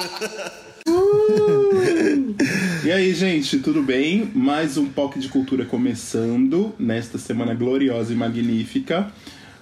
E aí, gente, tudo bem? Mais um POC de Cultura começando nesta semana gloriosa e magnífica.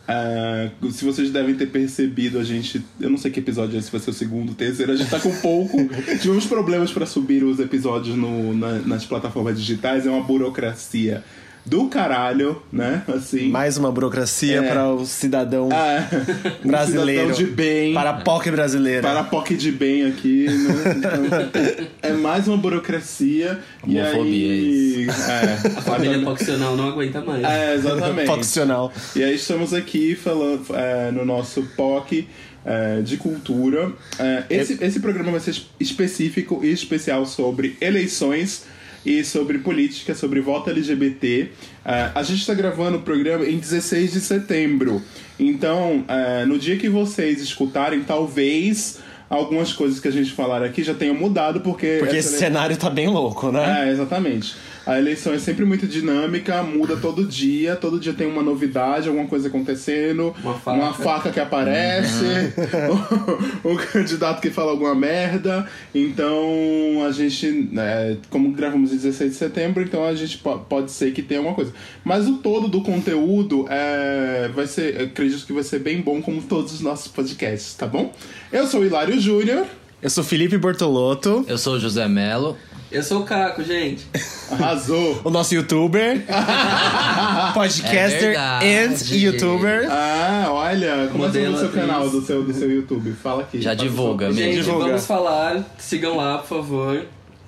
Uh, se vocês devem ter percebido, a gente. Eu não sei que episódio é, se vai ser o segundo, o terceiro. A gente tá com pouco. Tivemos problemas para subir os episódios no, na, nas plataformas digitais, é uma burocracia do caralho, né? Assim. Mais uma burocracia é. para o cidadão é. brasileiro. Um cidadão de bem. Para a POC brasileira. Para a POC de bem aqui, né? Então, é mais uma burocracia. Homofobia, e aí, é, a família Poccional não aguenta mais. É, exatamente. Poccional. E aí estamos aqui falando é, no nosso POC. É, de cultura. É, esse, esse programa vai ser específico e especial sobre eleições e sobre política, sobre voto LGBT. Uh, a gente está gravando o programa em 16 de setembro. Então, uh, no dia que vocês escutarem, talvez algumas coisas que a gente falar aqui já tenham mudado, porque. Porque esse cenário tá bem louco, né? É, exatamente. A eleição é sempre muito dinâmica, muda todo dia, todo dia tem uma novidade, alguma coisa acontecendo, uma faca, uma faca que aparece, uhum. um candidato que fala alguma merda. Então a gente, né, como gravamos em 16 de setembro, então a gente pode ser que tenha alguma coisa. Mas o todo do conteúdo é, vai ser, acredito que vai ser bem bom, como todos os nossos podcasts, tá bom? Eu sou o Hilário Júnior. Eu sou Felipe Bortolotto. Eu sou o José Melo. Eu sou o Caco, gente. Arrasou. o nosso youtuber. podcaster é and youtuber. Ah, olha. Como é o seu canal do seu, do seu YouTube? Fala aqui. Já divulga, Gente, divulga. vamos falar. Sigam lá, por favor.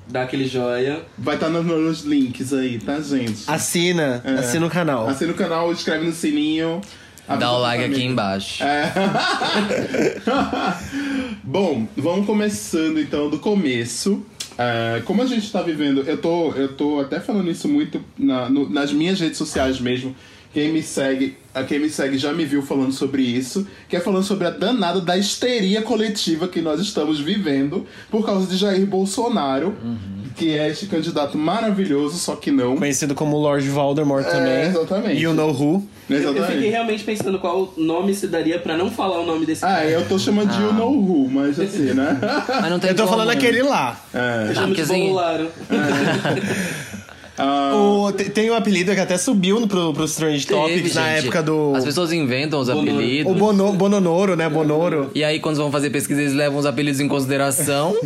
Dá aquele joia. Vai estar tá nos links aí, tá, gente? Assina. É. Assina o canal. Assina o canal, inscreve no sininho. Dá o like aqui embaixo. É. Bom, vamos começando então do começo. É, como a gente está vivendo, eu tô, eu tô até falando isso muito na, no, nas minhas redes sociais mesmo. Quem me segue, quem me segue já me viu falando sobre isso, que é falando sobre a danada da histeria coletiva que nós estamos vivendo por causa de Jair Bolsonaro, uhum. que é este candidato maravilhoso, só que não. Conhecido como Lord Voldemort é, também. Exatamente. You know who. Exatamente. Eu fiquei realmente pensando qual nome se daria pra não falar o nome desse ah, cara. eu tô chamando de You Know Who, mas assim, né? mas não tem Eu tô como, falando né? aquele lá. É. Eu chamo de assim... Bolaro. É. Uh... O, tem um apelido que até subiu pro, pro Strange Topics na época do. As pessoas inventam os Bonoro. apelidos. O Bono, Bononoro, né? Bonoro. E aí, quando vão fazer pesquisa, eles levam os apelidos em consideração.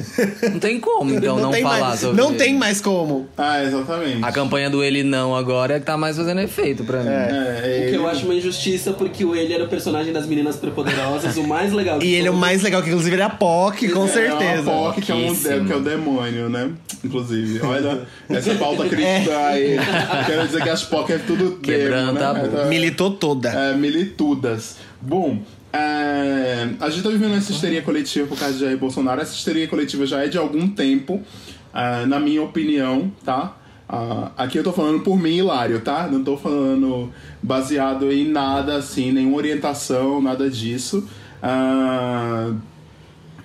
não tem como, então, não, não falar mais, sobre Não tem mais como. Ah, exatamente. A campanha do Ele Não agora é que tá mais fazendo efeito pra mim. É. É, o que eu acho uma injustiça, porque o Ele era o personagem das Meninas Prepoderosas, o mais legal. e ele é o mais legal, que inclusive ele é a POC, com é, certeza. É a POC, que é, um, que é o demônio, né? Inclusive. Olha, essa pauta crítica aí. Quero dizer que as POC é tudo Quebrando demo, né? Tá, militou toda. É, militudas. Bom, é, a gente tá vivendo essa histeria coletiva por causa de Jair Bolsonaro. Essa histeria coletiva já é de algum tempo, é, na minha opinião, tá? Uh, aqui eu tô falando por mim, Hilário, tá? Não tô falando baseado em nada assim, nenhuma orientação, nada disso. Uh,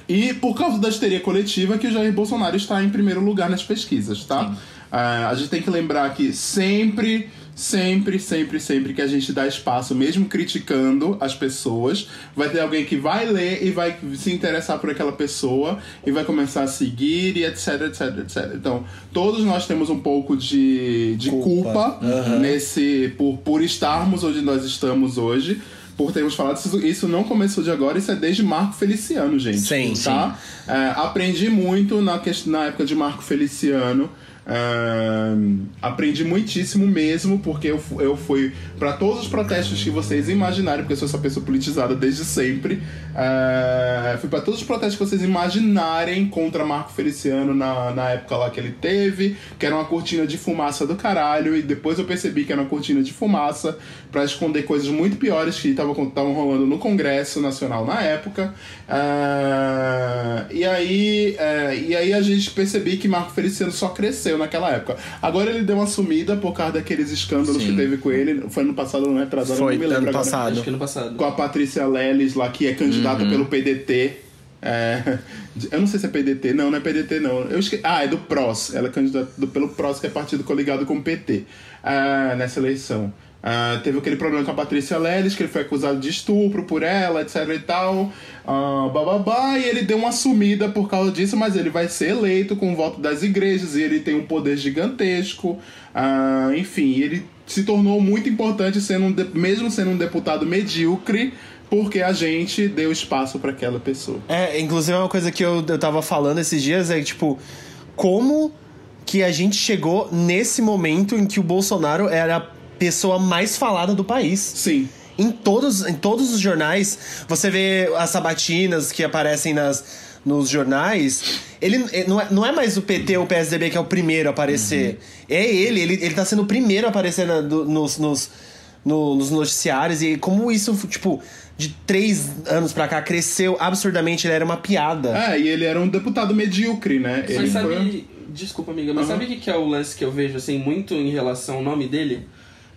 e por causa da histeria coletiva que o Jair Bolsonaro está em primeiro lugar nas pesquisas, tá? Sim. Uh, a gente tem que lembrar que sempre, sempre, sempre, sempre que a gente dá espaço, mesmo criticando as pessoas, vai ter alguém que vai ler e vai se interessar por aquela pessoa e vai começar a seguir e etc, etc, etc. Então, todos nós temos um pouco de, de culpa, culpa uhum. nesse por, por estarmos onde nós estamos hoje por termos falado, isso, isso não começou de agora, isso é desde Marco Feliciano, gente. Sim, tá? sim. É, aprendi muito na, na época de Marco Feliciano Aprendi muitíssimo mesmo, porque eu, eu fui para todos os protestos que vocês imaginarem, porque eu sou essa pessoa politizada desde sempre. Uh, fui para todos os protestos que vocês imaginarem contra Marco Feliciano na, na época lá que ele teve, que era uma cortina de fumaça do caralho, e depois eu percebi que era uma cortina de fumaça para esconder coisas muito piores que estavam rolando no Congresso Nacional na época. Uh, e, aí, uh, e aí a gente percebi que Marco Feliciano só cresceu naquela época. Agora ele deu uma sumida por causa daqueles escândalos Sim. que teve com ele. Foi ano passado, não é atrasado, Foi, não me lembro ano agora. passado. Acho que ano passado. Com a Patrícia Leles lá, que é candidata uhum. pelo PDT. É, eu não sei se é PDT, não, não é PDT não. Eu esque... Ah, é do PROS. Ela é candidata pelo PROS, que é partido coligado com o PT, é, nessa eleição. Uh, teve aquele problema com a Patrícia Leles, que ele foi acusado de estupro por ela, etc e tal. Uh, bababá, e ele deu uma sumida por causa disso, mas ele vai ser eleito com o voto das igrejas e ele tem um poder gigantesco. Uh, enfim, ele se tornou muito importante, sendo um de... mesmo sendo um deputado medíocre, porque a gente deu espaço para aquela pessoa. É, inclusive é uma coisa que eu, eu tava falando esses dias, é tipo, como que a gente chegou nesse momento em que o Bolsonaro era pessoa mais falada do país. Sim. Em todos, em todos os jornais, você vê as sabatinas que aparecem nas, nos jornais, ele não é, não é mais o PT ou o PSDB que é o primeiro a aparecer. Uhum. É ele, ele, ele tá sendo o primeiro a aparecer na, do, nos, nos, no, nos noticiários. E como isso, tipo, de três anos pra cá cresceu absurdamente, ele era uma piada. É, e ele era um deputado medíocre, né? Mas ele sabe. Foi... Desculpa, amiga, mas uhum. sabe o que é o lance que eu vejo, assim, muito em relação ao nome dele?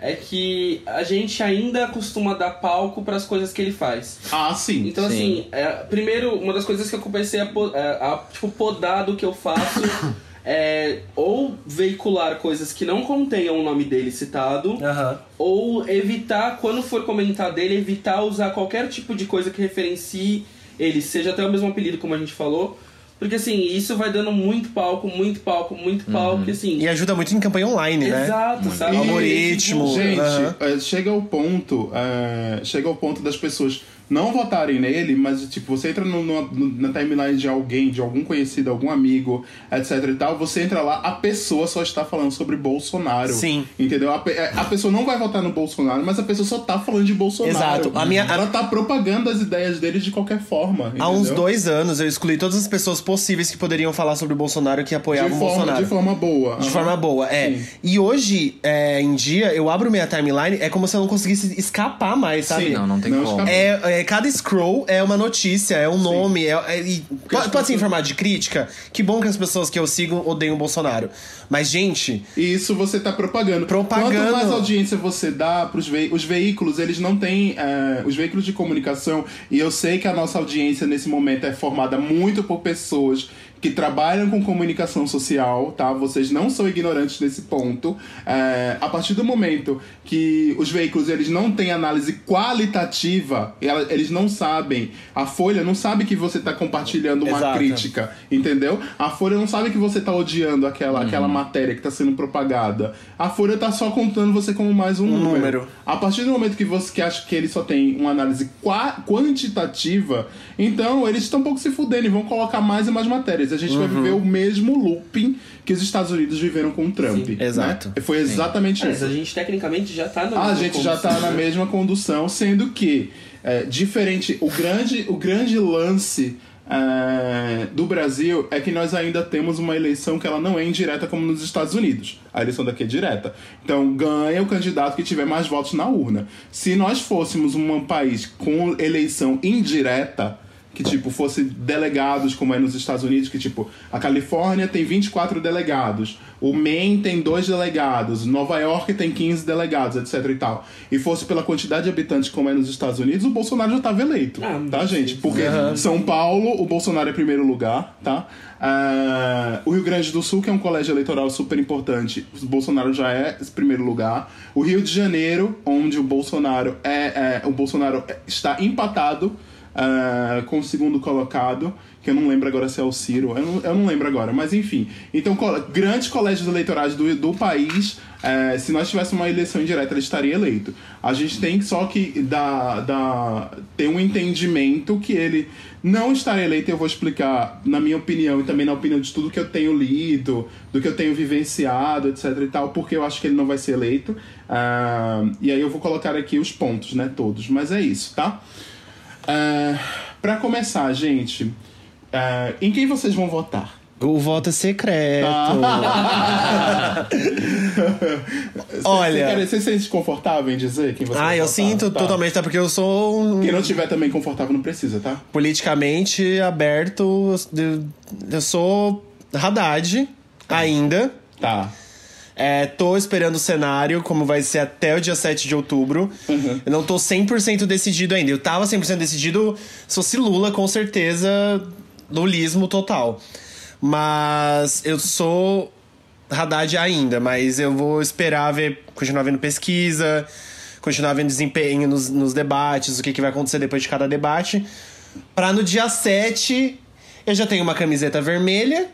É que a gente ainda costuma dar palco para as coisas que ele faz. Ah, sim. Então, sim. assim, é, primeiro, uma das coisas que eu comecei a, a, é, a tipo, podar do que eu faço é ou veicular coisas que não contenham o nome dele citado, uhum. ou evitar, quando for comentar dele, evitar usar qualquer tipo de coisa que referencie ele, seja até o mesmo apelido, como a gente falou, porque assim, isso vai dando muito palco, muito palco, muito palco, uhum. assim. E ajuda muito em campanha online, né? Exato, sabe? Algoritmo. Gente, uhum. chega ao ponto. Uh, chega ao ponto das pessoas não votarem nele, mas tipo, você entra no, no, na timeline de alguém, de algum conhecido, algum amigo, etc e tal, você entra lá, a pessoa só está falando sobre Bolsonaro. Sim. Entendeu? A, é, a pessoa não vai votar no Bolsonaro, mas a pessoa só tá falando de Bolsonaro. Exato. A minha, Ela tá propagando as ideias dele de qualquer forma. Entendeu? Há uns dois anos eu excluí todas as pessoas possíveis que poderiam falar sobre o Bolsonaro que apoiavam o Bolsonaro. De forma boa. De uhum. forma boa, é. Sim. E hoje, é, em dia, eu abro minha timeline, é como se eu não conseguisse escapar mais, sabe? Sim, não, não tem não como. É, é, cada scroll é uma notícia, é um Sim. nome. É, é, e pode, pode ser de crítica. Que bom que as pessoas que eu sigo odeiam o Bolsonaro. Mas, gente. Isso você tá propagando. Propagando. Quanto mais audiência você dá pros ve os veículos, eles não têm. É, os veículos de comunicação, e eu sei que a nossa audiência nesse momento é formada muito por pessoas que trabalham com comunicação social, tá? Vocês não são ignorantes nesse ponto. É, a partir do momento que os veículos eles não têm análise qualitativa, eles não sabem. A Folha não sabe que você está compartilhando uma Exato. crítica, entendeu? A Folha não sabe que você está odiando aquela, uhum. aquela matéria que está sendo propagada. A Folha está só contando você como mais um, um número. número. A partir do momento que você que acha que ele só tem uma análise quantitativa, então eles estão um pouco se fudendo e vão colocar mais e mais matérias a gente uhum. vai viver o mesmo looping que os Estados Unidos viveram com o Trump. Sim. Né? Exato. Foi exatamente Sim. isso. a gente tecnicamente já tá na ah, A gente condução, já tá na mesma condução, sendo que é, diferente, o grande, o grande lance é, do Brasil é que nós ainda temos uma eleição que ela não é indireta como nos Estados Unidos. A eleição daqui é direta. Então ganha o candidato que tiver mais votos na urna. Se nós fôssemos um país com eleição indireta, que, tipo, fosse delegados, como é nos Estados Unidos, que, tipo, a Califórnia tem 24 delegados, o Maine tem dois delegados, Nova York tem 15 delegados, etc e tal. E fosse pela quantidade de habitantes, como é nos Estados Unidos, o Bolsonaro já estava eleito, ah, tá, gente? Porque uhum. São Paulo, o Bolsonaro é primeiro lugar, tá? Uh, o Rio Grande do Sul, que é um colégio eleitoral super importante, o Bolsonaro já é primeiro lugar. O Rio de Janeiro, onde o Bolsonaro é, é o Bolsonaro está empatado uh, com o segundo colocado, que eu não lembro agora se é o Ciro, eu não, eu não lembro agora, mas enfim. Então, grandes colégios eleitorais do, do país, uh, se nós tivéssemos uma eleição indireta, ele estaria eleito. A gente tem só que dar, dar, ter um entendimento que ele não estará eleito, eu vou explicar na minha opinião e também na opinião de tudo que eu tenho lido, do que eu tenho vivenciado, etc e tal, porque eu acho que ele não vai ser eleito. Uh, e aí eu vou colocar aqui os pontos, né, todos. Mas é isso, tá? Uh, é, para começar, gente, uh, em quem vocês vão votar? O voto é secreto. Ah. Olha. Você, se sente confortável em dizer quem você Ah, eu votar? sinto tá. totalmente, tá? Porque eu sou. Um... Quem não tiver também confortável não precisa, tá? Politicamente aberto, eu sou Haddad ainda. Tá. É, tô esperando o cenário, como vai ser até o dia 7 de outubro. Uhum. Eu não tô 100% decidido ainda. Eu tava 100% decidido se fosse Lula, com certeza, lulismo total. Mas eu sou Haddad ainda, mas eu vou esperar ver, continuar vendo pesquisa, continuar vendo desempenho nos, nos debates, o que, que vai acontecer depois de cada debate. Pra no dia 7 eu já tenho uma camiseta vermelha.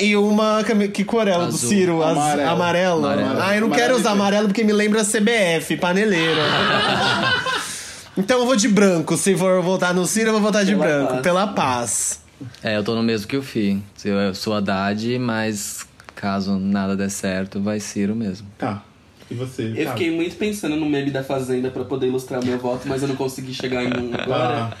E uma que cor é o do. Ciro? Az- Amarelo. Amarelo. Amarelo. Ah, eu não quero usar amarelo porque me lembra CBF, paneleiro. então eu vou de branco. Se for votar no Ciro, eu vou votar de Pela branco. paz. Pela paz. É, eu tô no mesmo que o Fi. Eu sou Haddad, mas caso nada der certo, vai Ciro mesmo. Tá. E você? Eu Tá. fiquei muito pensando no meme da Fazenda pra poder ilustrar meu voto, mas eu não consegui chegar em um agora. Ah,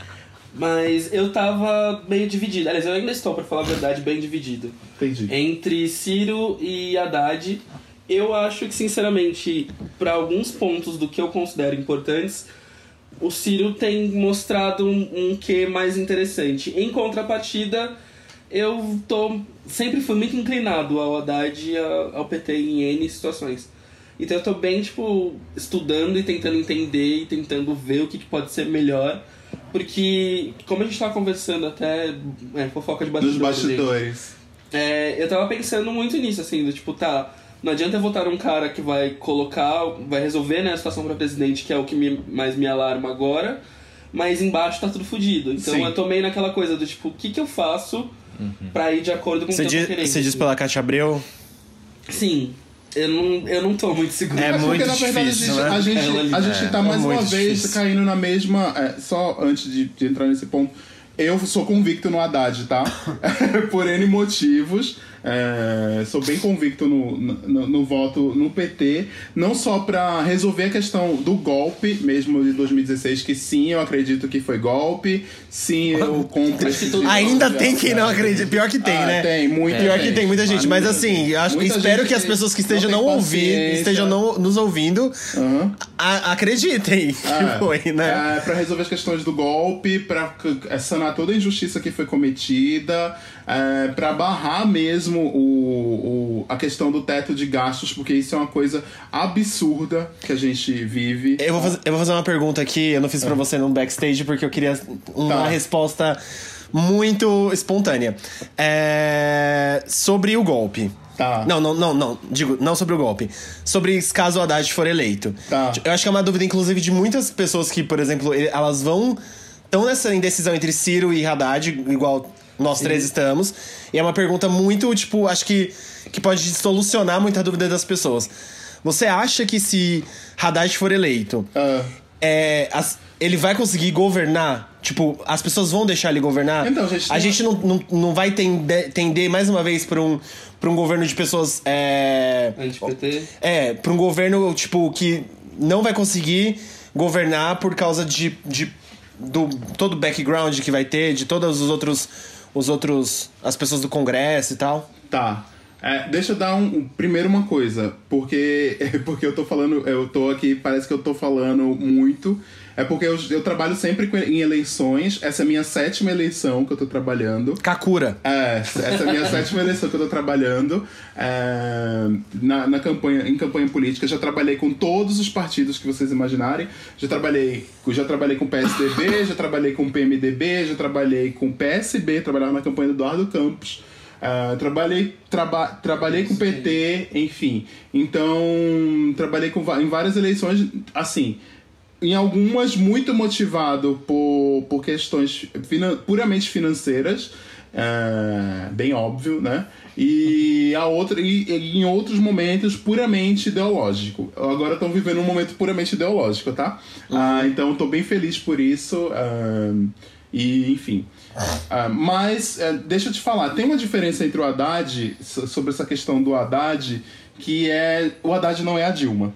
Mas eu tava meio dividido. Aliás, eu ainda estou, pra falar a verdade, bem dividido. entendi. Entre Ciro e Haddad, eu acho que, sinceramente, para alguns pontos do que eu considero importantes, o Ciro tem mostrado um, um quê mais interessante. Em contrapartida, eu tô sempre fui muito inclinado ao Haddad e ao PT em N situações. Então eu tô bem, tipo, estudando e tentando entender e tentando ver o que, que pode ser melhor. Porque, como a gente tava conversando até, é, fofoca de Dos bastidores, gente. bastidores. É, eu tava pensando muito nisso, assim, do tipo, tá, não adianta eu votar um cara que vai colocar, vai resolver né, a situação pra presidente, que é o que me- mais me alarma agora, mas embaixo tá tudo fodido. Então Sim. eu tô meio naquela coisa do tipo, o que que eu faço pra ir de acordo com o que eu diz, tô querendo? você diz assim. pela Cátia Abreu? Sim, eu não, eu não tô muito seguro. É porque, muito na verdade, difícil, a né? gente, Ela ali- a gente tá é mais uma muito vez difícil. caindo na mesma. é, só antes de, de entrar nesse ponto, eu sou convicto no Haddad, tá? Por N motivos. É, sou bem convicto no, no, no voto no PT, não só pra resolver a questão do golpe mesmo de 2016, que sim, eu acredito que foi golpe, sim, eu compro. Que Ainda de- tem quem não acredita. Pior que tem, Ah, né? Tem, muita Pior gente. que tem muita gente. Ah, Mas assim, gente. acho, espero que as pessoas que estejam não não, tem ouvindo, estejam não, nos ouvindo, Aham. a- acreditem que É, foi, né? É, pra resolver as questões do golpe, é, sanar toda a injustiça que foi cometida, é, pra barrar mesmo o, o- a questão do teto de gastos, porque isso é uma coisa absurda que a gente vive. Eu vou, fazer, eu vou fazer uma pergunta aqui, eu não fiz pra você no backstage porque eu queria uma. Tá. resposta muito espontânea. É, sobre o golpe. Tá. Não, não, não, não. Digo, não sobre o golpe. Sobre caso o Haddad for eleito. Tá. Eu acho que é uma dúvida, inclusive, de muitas pessoas que, por exemplo, elas vão. estão nessa indecisão entre Ciro e Haddad, igual nós três estamos. E é uma pergunta muito, tipo, acho que, que pode solucionar muita dúvida das pessoas. Você acha que se Haddad for eleito, Ah, é, as- ele vai conseguir governar? Tipo, as pessoas vão deixar ele governar? Então, gente, a gente não, não, não vai tender, tender mais uma vez pra um, pra um governo de pessoas. É, Anti-PT. é, pra um governo, tipo, que não vai conseguir governar por causa de, de do todo o background que vai ter, de todos os outros. Os outros. as pessoas do Congresso e tal. Tá. É, deixa eu dar um, primeiro uma coisa, porque porque eu tô falando, eu tô aqui, parece que eu tô falando muito. É porque eu, eu trabalho sempre em eleições. Essa é a minha sétima eleição que eu tô trabalhando. Kakura. É, essa é a minha sétima eleição que eu tô trabalhando é, na, na campanha, em campanha política. Já trabalhei com todos os partidos que vocês imaginarem. Já trabalhei, já trabalhei com PSDB, já trabalhei com PMDB, já trabalhei com PSB, trabalhava na campanha do Eduardo Campos. É, trabalhei, traba, trabalhei com PT, enfim. Então, trabalhei com, em várias eleições, assim, em algumas muito motivado por, por questões finan- puramente financeiras, é, bem óbvio, né? E a outra e, e em outros momentos puramente ideológico. Agora estão vivendo um momento puramente ideológico, tá? Ah, então estou bem feliz por isso. ah, e enfim. Ah, mas eh, deixa eu te falar, tem uma diferença entre o Haddad so- sobre essa questão do Haddad, que é o Haddad não é a Dilma.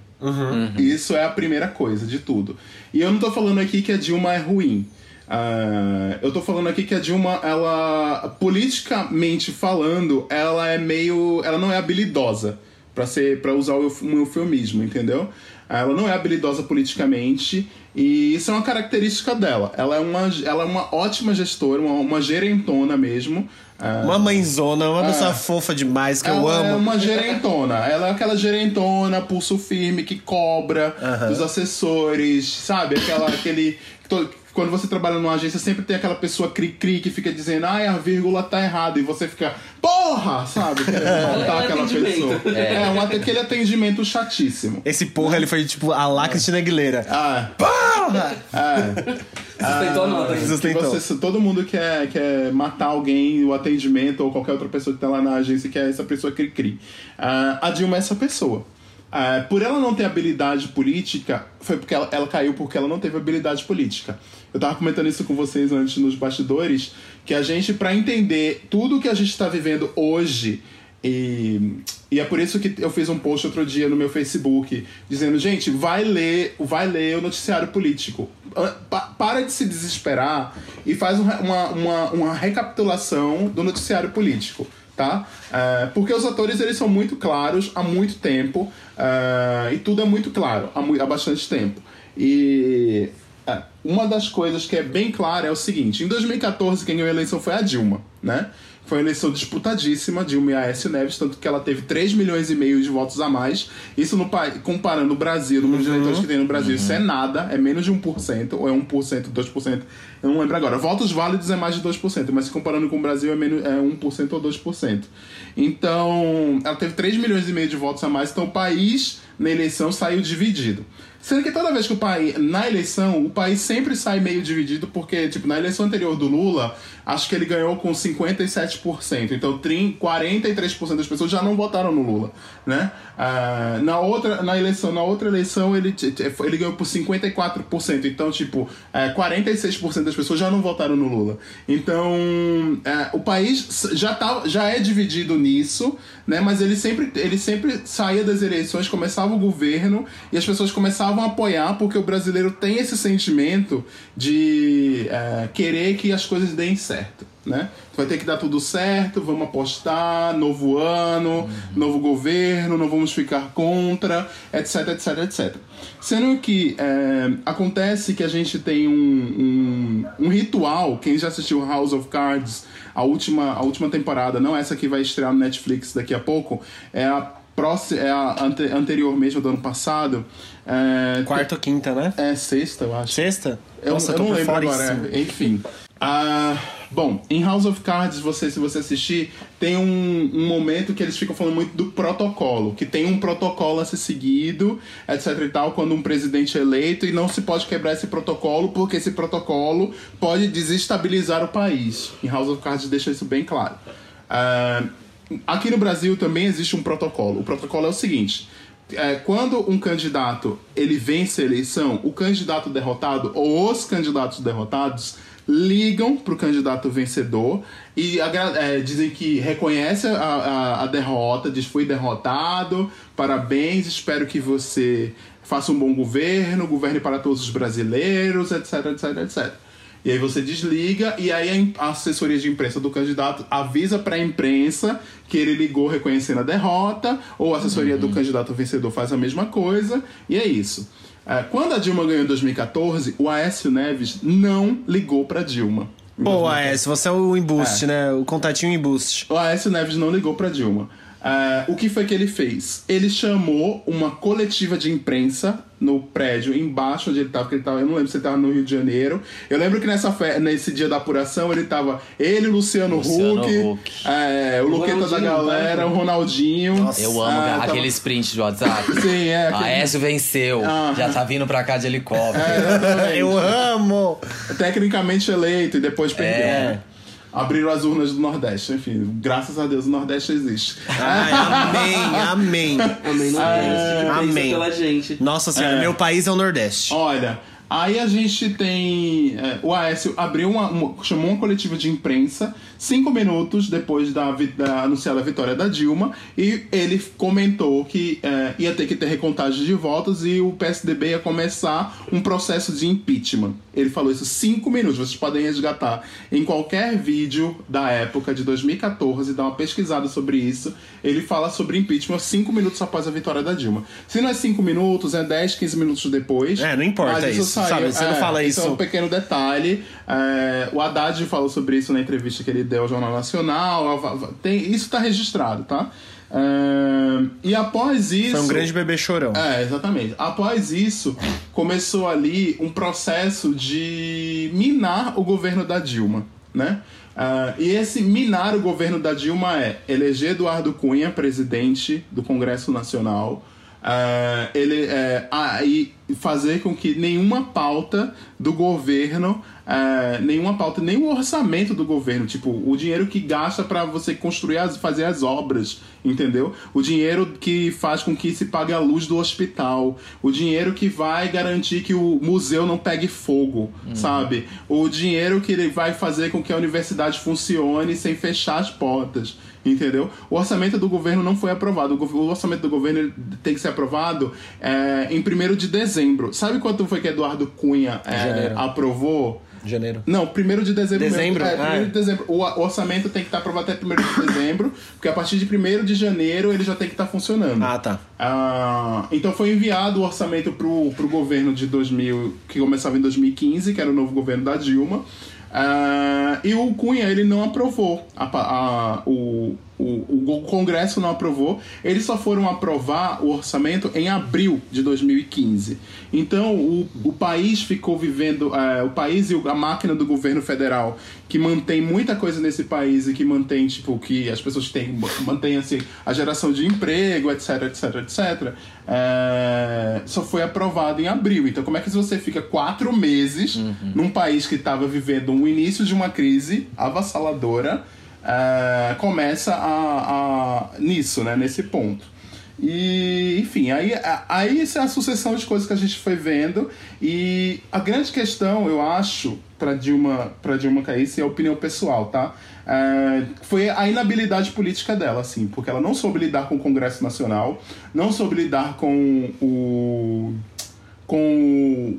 Isso é a primeira coisa de tudo. E eu não tô falando aqui que a Dilma é ruim. Ah, eu tô falando aqui que a Dilma, ela, politicamente falando, ela é meio. Ela não é habilidosa, pra ser para usar o euf- eufemismo, entendeu? Ela não é habilidosa politicamente e isso é uma característica dela. Ela é uma, ela é uma ótima gestora, uma, uma gerentona mesmo. Ah, Uma mãezona, uma pessoa fofa demais que eu ela é amo. uma gerentona. Ela é aquela gerentona, pulso firme, que cobra dos assessores, sabe? Aquela, aquele. Quando você trabalha numa agência, sempre tem aquela pessoa cri-cri que fica dizendo, ai, a vírgula tá errada. E você fica, porra! Sabe? Querendo matar É aquela pessoa. É, um, aquele atendimento chatíssimo. Esse porra, ele foi tipo a lá Cristina Aguilera. Ah, Porra! é. Sustentou a nota. Sustentou. você- todo mundo quer, quer matar alguém, o atendimento ou qualquer outra pessoa que tá lá na agência que é essa pessoa cri-cri. Ah, a Dilma é essa pessoa. Ah, por ela não ter habilidade política, foi porque ela, ela caiu porque ela não teve habilidade política. Eu tava comentando isso com vocês antes nos bastidores, que a gente, para entender tudo que a gente está vivendo hoje, e, e é por isso que eu fiz um post outro dia no meu Facebook dizendo, gente, vai ler, vai ler o noticiário político. Pa- para de se desesperar e faz um uma, uma, uma recapitulação do noticiário político. Tá? É, porque os atores eles são muito claros há muito tempo é, e tudo é muito claro há, há bastante tempo. E é, uma das coisas que é bem clara é o seguinte: em 2014, quem ganhou a eleição foi a Dilma, né? Foi uma eleição disputadíssima, Dilma e Aécio Neves, tanto que ela teve 3 milhões e meio de votos a mais. Isso no comparando o Brasil, o número de eleitores que tem no Brasil, isso é nada, é menos de 1%, ou é 1%, 2%, eu não lembro agora. Votos válidos é mais de 2%, mas se comparando com o Brasil é, menos, é 1% ou 2%. Então, ela teve 3 milhões e meio de votos a mais, então o país na eleição saiu dividido. Sendo que toda vez que o país, na eleição, o país sempre sai meio dividido, porque, tipo, na eleição anterior do Lula, acho que ele ganhou com 57%. Então, trin- 43% das pessoas já não votaram no Lula, né? Ah, na, outra, na, eleição, na outra eleição, ele, ele ganhou por 54%. Então, tipo, é, 46% das pessoas já não votaram no Lula. Então, é, o país já, tá, já é dividido nisso, né? Mas ele sempre, ele sempre saía das eleições, começava o governo e as pessoas começavam a apoiar porque o brasileiro tem esse sentimento de é, querer que as coisas deem certo, né? Vai ter que dar tudo certo, vamos apostar, novo ano, novo governo, não vamos ficar contra, etc, etc, etc. Sendo que é, acontece que a gente tem um, um, um ritual, quem já assistiu House of Cards, a última, a última temporada, não essa que vai estrear no Netflix daqui a pouco, é a próxima, é a ante, anterior mesmo do ano passado. É, Quarta ou quinta, né? É sexta, eu acho. Sexta? Eu, Nossa, eu tô não lembro agora. é, Enfim. Ah, bom, em House of Cards, você, se você assistir, tem um, um momento que eles ficam falando muito do protocolo, que tem um protocolo a ser seguido, etc e tal, quando um presidente é eleito, e não se pode quebrar esse protocolo, porque esse protocolo pode desestabilizar o país. Em House of Cards deixa isso bem claro. Ah, aqui no Brasil também existe um protocolo. O protocolo é o seguinte: é, quando um candidato ele vence a eleição, o candidato derrotado ou os candidatos derrotados ligam para o candidato vencedor e é, dizem que reconhece a, a, a derrota, diz foi derrotado, parabéns, espero que você faça um bom governo, governe para todos os brasileiros, etc, etc, etc. E aí você desliga e aí a assessoria de imprensa do candidato avisa para a imprensa que ele ligou reconhecendo a derrota, ou a assessoria do candidato vencedor faz a mesma coisa, e é isso. É, Quando a Dilma ganhou em 2014, o Aécio Neves não ligou para Dilma. Pô, 2014. Aécio, você é o embuste, né? O contatinho embuste. O Aécio Neves não ligou para Dilma. Ah, o que foi que ele fez? Ele chamou uma coletiva de imprensa no prédio embaixo onde ele estava, que ele tava, eu não lembro se ele estava no Rio de Janeiro. Eu lembro que nessa fe- nesse dia da apuração ele tava ele, Luciano, Luciano Huck, Huck. é, o O Luqueta da Ronaldinho, galera, né? o Ronaldinho. Eu amo Ah, cara, tava- aqueles prints de WhatsApp. Sim, é. aquele- Aécio venceu. Ah. Já tá vindo pra cá de helicóptero. É. Eu amo! tecnicamente eleito e depois perdeu. É. Abriram as urnas do Nordeste. Enfim, graças a Deus o Nordeste existe. Ai, amém, amém. Amém, esse tipo Amém. pela gente. Nossa senhora, É. meu país é o Nordeste. Olha, aí a gente tem. é, o Aécio abriu uma, uma- chamou uma coletiva de imprensa cinco minutos depois da, da anunciada vitória da Dilma e ele comentou que é, ia ter que ter recontagem de votos e o PSDB ia começar um processo de impeachment. Ele falou isso cinco minutos. Vocês podem resgatar em qualquer vídeo da época de 2014, dar uma pesquisada sobre isso. Ele fala sobre impeachment cinco minutos após a vitória da Dilma. Se não é cinco minutos, é 10, 15 minutos depois. É, não importa Mas isso, sabe? Você não fala isso. isso- é um pequeno detalhe. É, o Haddad falou sobre isso na entrevista que ele deu ao Jornal Nacional. Tem, isso está registrado, tá? Ah, e após isso. Foi um grande bebê chorão. É, exatamente. Após isso, começou ali um processo de minar o governo da Dilma, né? Ah, e esse minar o governo da Dilma é eleger Eduardo Cunha presidente do Congresso Nacional, ah, ele é, ah, e fazer com que nenhuma pauta do governo, ah, nenhuma pauta, nem o orçamento do governo, tipo o dinheiro que gasta para você construir, as, fazer as obras, entendeu? O dinheiro que faz com que se pague a luz do hospital, o dinheiro que vai garantir que o museu não pegue fogo, sabe? O dinheiro que vai fazer com que a universidade funcione sem fechar as portas entendeu? O orçamento do governo não foi aprovado. O, o orçamento do governo tem que ser aprovado é, em 1 de dezembro. Sabe quanto foi que Eduardo Cunha é, aprovou? Janeiro. Não, 1 de dezembro. Dezembro? Mesmo. É, 1 Ah. de dezembro. O, o orçamento tem que estar aprovado até 1 de dezembro, porque a partir de 1 de janeiro ele já tem que estar funcionando. Ah, tá. Ah, então foi enviado o orçamento pro, pro governo de 2000, que começava em 2015, que era o novo governo da Dilma. Ah, e o Cunha, ele não aprovou. A a- o, o, o Congresso não aprovou. Eles só foram aprovar o orçamento em abril de 2015. Então o, o país ficou vivendo. ah, o país e a máquina do governo federal, que mantém muita coisa nesse país e que mantém, tipo, que as pessoas têm, mantém assim, a geração de emprego, etc, etc, etc. é, só foi aprovado em abril. Então, como é que você fica quatro meses num país que estava vivendo o início de uma crise avassaladora? É, começa a, a- nisso, né? Nesse ponto. E, enfim, aí, aí isso é a sucessão de coisas que a gente foi vendo. E a grande questão, eu acho, para Dilma, pra Dilma isso é a opinião pessoal, tá? É, foi a inabilidade política dela, assim, porque ela não soube lidar com o Congresso Nacional, não soube lidar com o. com.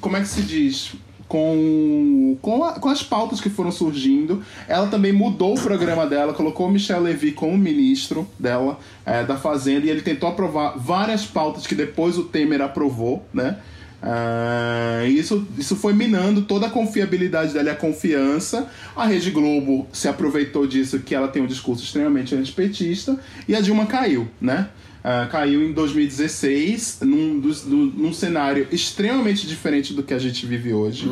como é que se diz? Com, com, a- com as pautas que foram surgindo. Ela também mudou o programa dela, colocou o Michel Levy como ministro dela, é, da Fazenda, e ele tentou aprovar várias pautas que depois o Temer aprovou, né? Ah, isso, isso foi minando toda a confiabilidade dela e a confiança. A Rede Globo se aproveitou disso, que ela tem um discurso extremamente antipetista, e a Dilma caiu, né? Ah, caiu em 2016, num, dos- do- num cenário extremamente diferente do que a gente vive hoje.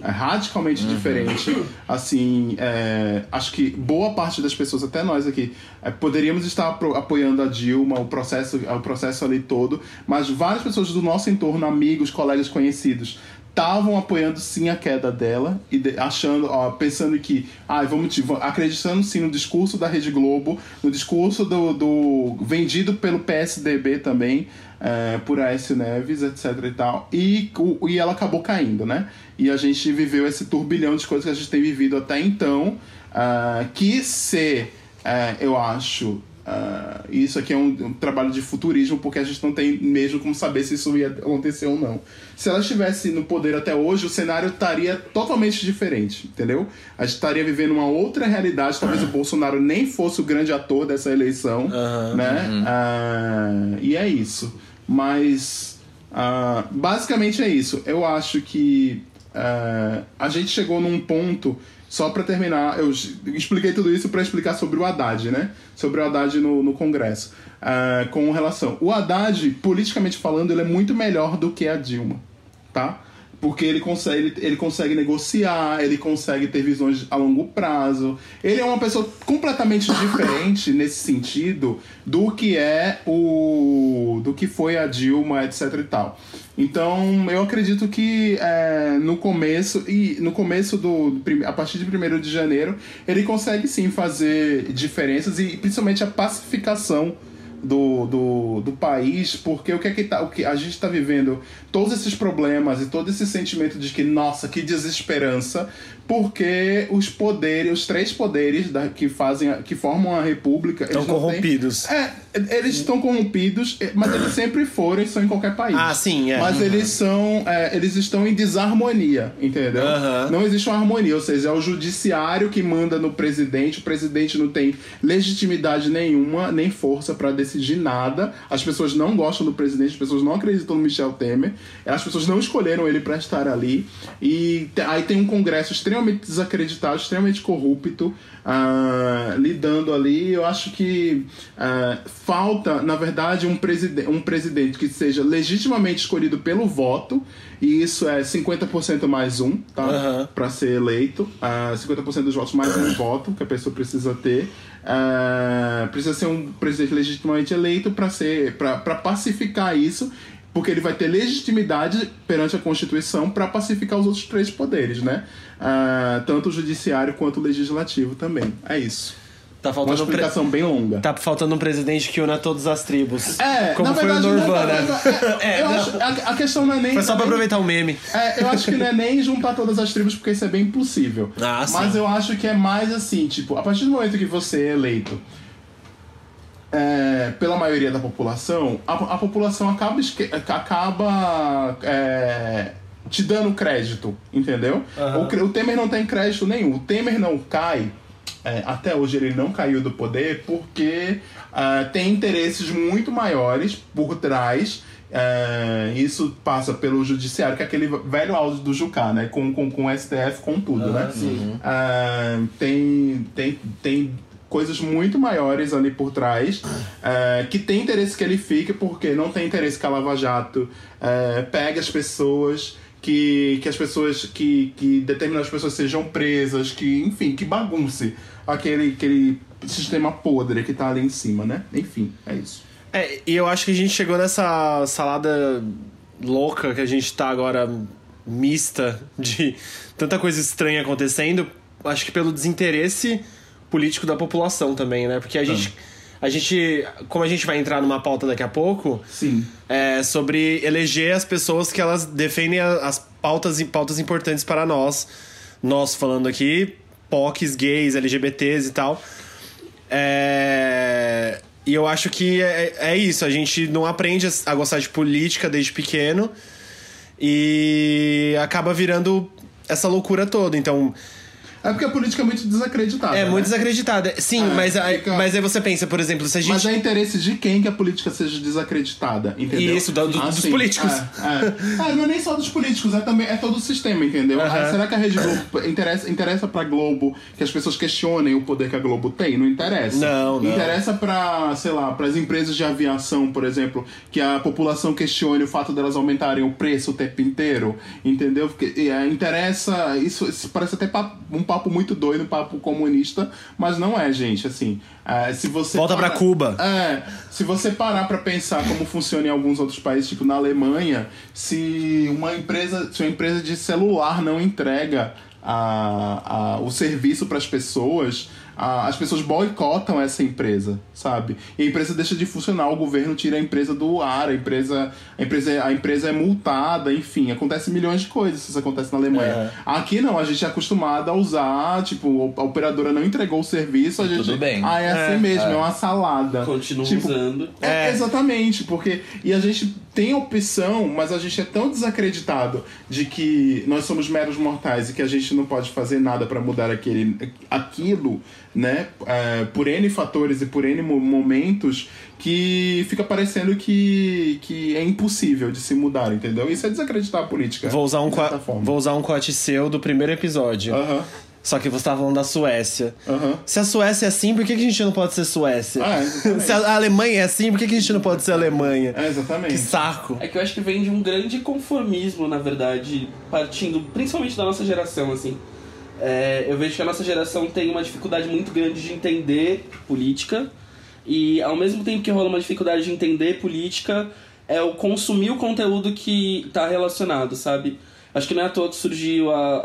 É radicalmente diferente. Assim, é, acho que boa parte das pessoas, até nós aqui, é, poderíamos estar apro- apoiando a Dilma, o processo, o processo ali todo, mas várias pessoas do nosso entorno, amigos, colegas conhecidos, estavam apoiando sim a queda dela e de- achando, ó, pensando que, ah, vamos, te- acreditando sim no discurso da Rede Globo, no discurso do, do vendido pelo PSDB também, é, por Aécio Neves, etc e tal, e, o- e ela acabou caindo, né? E a gente viveu esse turbilhão de coisas que a gente tem vivido até então, ah, que se, é, eu acho, ah, isso aqui é um, um trabalho de futurismo, porque a gente não tem mesmo como saber se isso ia acontecer ou não. Se ela estivesse no poder até hoje, o cenário estaria totalmente diferente, entendeu? A gente estaria vivendo uma outra realidade. Talvez o Bolsonaro nem fosse o grande ator dessa eleição, Aham. né? Ah, e é isso. Mas ah, basicamente é isso. Eu acho que a gente chegou num ponto. Só pra terminar, eu expliquei tudo isso pra explicar sobre o Haddad, né? Sobre o Haddad no, no Congresso. Ah, com relação. O Haddad, politicamente falando, ele é muito melhor do que a Dilma, tá? Porque ele consegue, ele, ele consegue negociar, ele consegue ter visões a longo prazo. Ele é uma pessoa completamente diferente nesse sentido do que é o. do que foi a Dilma, etc e tal. Então eu acredito que é, no começo, e no começo do. a partir de 1 de janeiro, ele consegue sim fazer diferenças e principalmente a pacificação do, do, do país, porque o que é que tá, o que a gente está vivendo todos esses problemas e todo esse sentimento de que nossa, que desesperança, porque os poderes, os três poderes da, que fazem, que formam a república, Estão não têm- corrompidos. é, eles estão corrompidos, é, mas eles sempre foram e são em qualquer país. Ah, sim, é. Mas eles são, é, eles estão em desarmonia, entendeu? Aham. Não existe uma harmonia, ou seja, é o judiciário que manda no presidente, o presidente não tem legitimidade nenhuma, nem força para decidir nada. As pessoas não gostam do presidente, as pessoas não acreditam no Michel Temer. As pessoas não escolheram ele para estar ali. E aí tem um Congresso extremamente desacreditado, extremamente corrupto, ah, lidando ali. Eu acho que ah, falta, na verdade, um, preside um presidente que seja legitimamente escolhido pelo voto. E isso é 50% mais um, tá? Aham. para ser eleito. Ah, 50% dos votos mais um voto que a pessoa precisa ter. Ah, precisa ser um presidente legitimamente eleito para ser para pacificar isso, porque ele vai ter legitimidade perante a Constituição para pacificar os outros três poderes, né? Ah, tanto o judiciário quanto o legislativo também. É isso. Tá Uma faltando um pre- explicação bem longa. Tá faltando um presidente que una todas as tribos. É, como na foi verdade, o não, Nirvana. é, é, eu acho, a, a questão não é nem Foi só pra aproveitar o meme. É, eu acho que não é nem juntar todas as tribos, porque isso é bem impossível. Ah, sim. Mas eu acho que é mais assim, tipo, a partir do momento que você é eleito é, pela maioria da população, a, a população acaba, acaba é, te dando crédito, entendeu? O, cre- o Temer não tem crédito nenhum. O Temer não cai. é, até hoje ele não caiu do poder porque ah, tem interesses muito maiores por trás. é, isso passa pelo judiciário, que é aquele velho áudio do Jucá, né? Com, com, com o STF, com tudo, né? Ah, tem, tem, tem coisas muito maiores ali por trás é, que tem interesse que ele fique porque não tem interesse que a Lava Jato é, pegue as pessoas que, que as pessoas que, que determinadas pessoas sejam presas que enfim que bagunce aquele, aquele sistema podre que tá ali em cima né? Enfim é isso. É, e eu acho que a gente chegou nessa salada louca que a gente tá agora mista de tanta coisa estranha acontecendo, acho que pelo desinteresse político da população também, né? Porque a gente a gente, como a gente vai entrar numa pauta daqui a pouco, sim é sobre eleger as pessoas que elas defendem as pautas e pautas importantes para nós. Nós falando aqui, POCs, gays, LGBTs e tal. É, E eu acho que é, é isso, a gente não aprende a gostar de política desde pequeno e acaba virando essa loucura toda. Então, é porque a política é muito desacreditada é né? muito desacreditada. Sim, É, mas, aí, fica- mas aí você pensa, por exemplo, se a gente. Mas é interesse de quem que a política seja desacreditada, entendeu? Isso, do- do- dos Assim, políticos. É, é. É, não é nem só dos políticos, é também é todo o sistema, entendeu? Aham. Ah, será que a Rede Globo interessa, interessa pra Globo que as pessoas questionem o poder que a Globo tem? Não interessa. Não, não. Interessa pra, sei lá, pras empresas de aviação, por exemplo, que a população questione o fato delas aumentarem o preço o tempo inteiro, entendeu? Porque é, interessa, isso, isso parece até um papo muito doido, um papo comunista, mas não é, gente, assim. é, se você Volta pra Cuba. é, se você parar pra pensar como funciona em alguns outros países, tipo na Alemanha, se uma empresa, se uma empresa de celular não entrega a, a, o serviço para as pessoas, a- as pessoas boicotam essa empresa, sabe? E a empresa deixa de funcionar, o governo tira a empresa do ar, a empresa, a empresa, a empresa é multada, enfim, acontece milhões de coisas se isso acontece na Alemanha. Aqui não, a gente é acostumado a usar, tipo, a operadora não entregou o serviço, a gente. tudo bem. Ah, é assim mesmo, é, uma salada. Continuam Tipo, usando. É, exatamente, porque. E a gente tem opção, mas a gente é tão desacreditado de que nós somos meros mortais e que a gente não pode fazer nada para mudar aquele, aquilo, né? É, por N fatores e por N mo- momentos que fica parecendo que, que é impossível de se mudar, entendeu? Isso é desacreditar a política. Vou usar um, co- vou usar um cote seu do primeiro episódio. Aham, Só que você tava falando da Suécia. aham. Se a Suécia é assim, por que, que a gente não pode ser Suécia? Ah. Se a Alemanha é assim, por que, que a gente não pode ser Alemanha? É, exatamente. Que saco. É que eu acho que vem de um grande conformismo, na verdade, partindo principalmente da nossa geração, assim. É, eu vejo que a nossa geração tem uma dificuldade muito grande de entender política e ao mesmo tempo que rola uma dificuldade de entender política é o consumir o conteúdo que tá relacionado, sabe? Acho que não é à toa que surgiu a,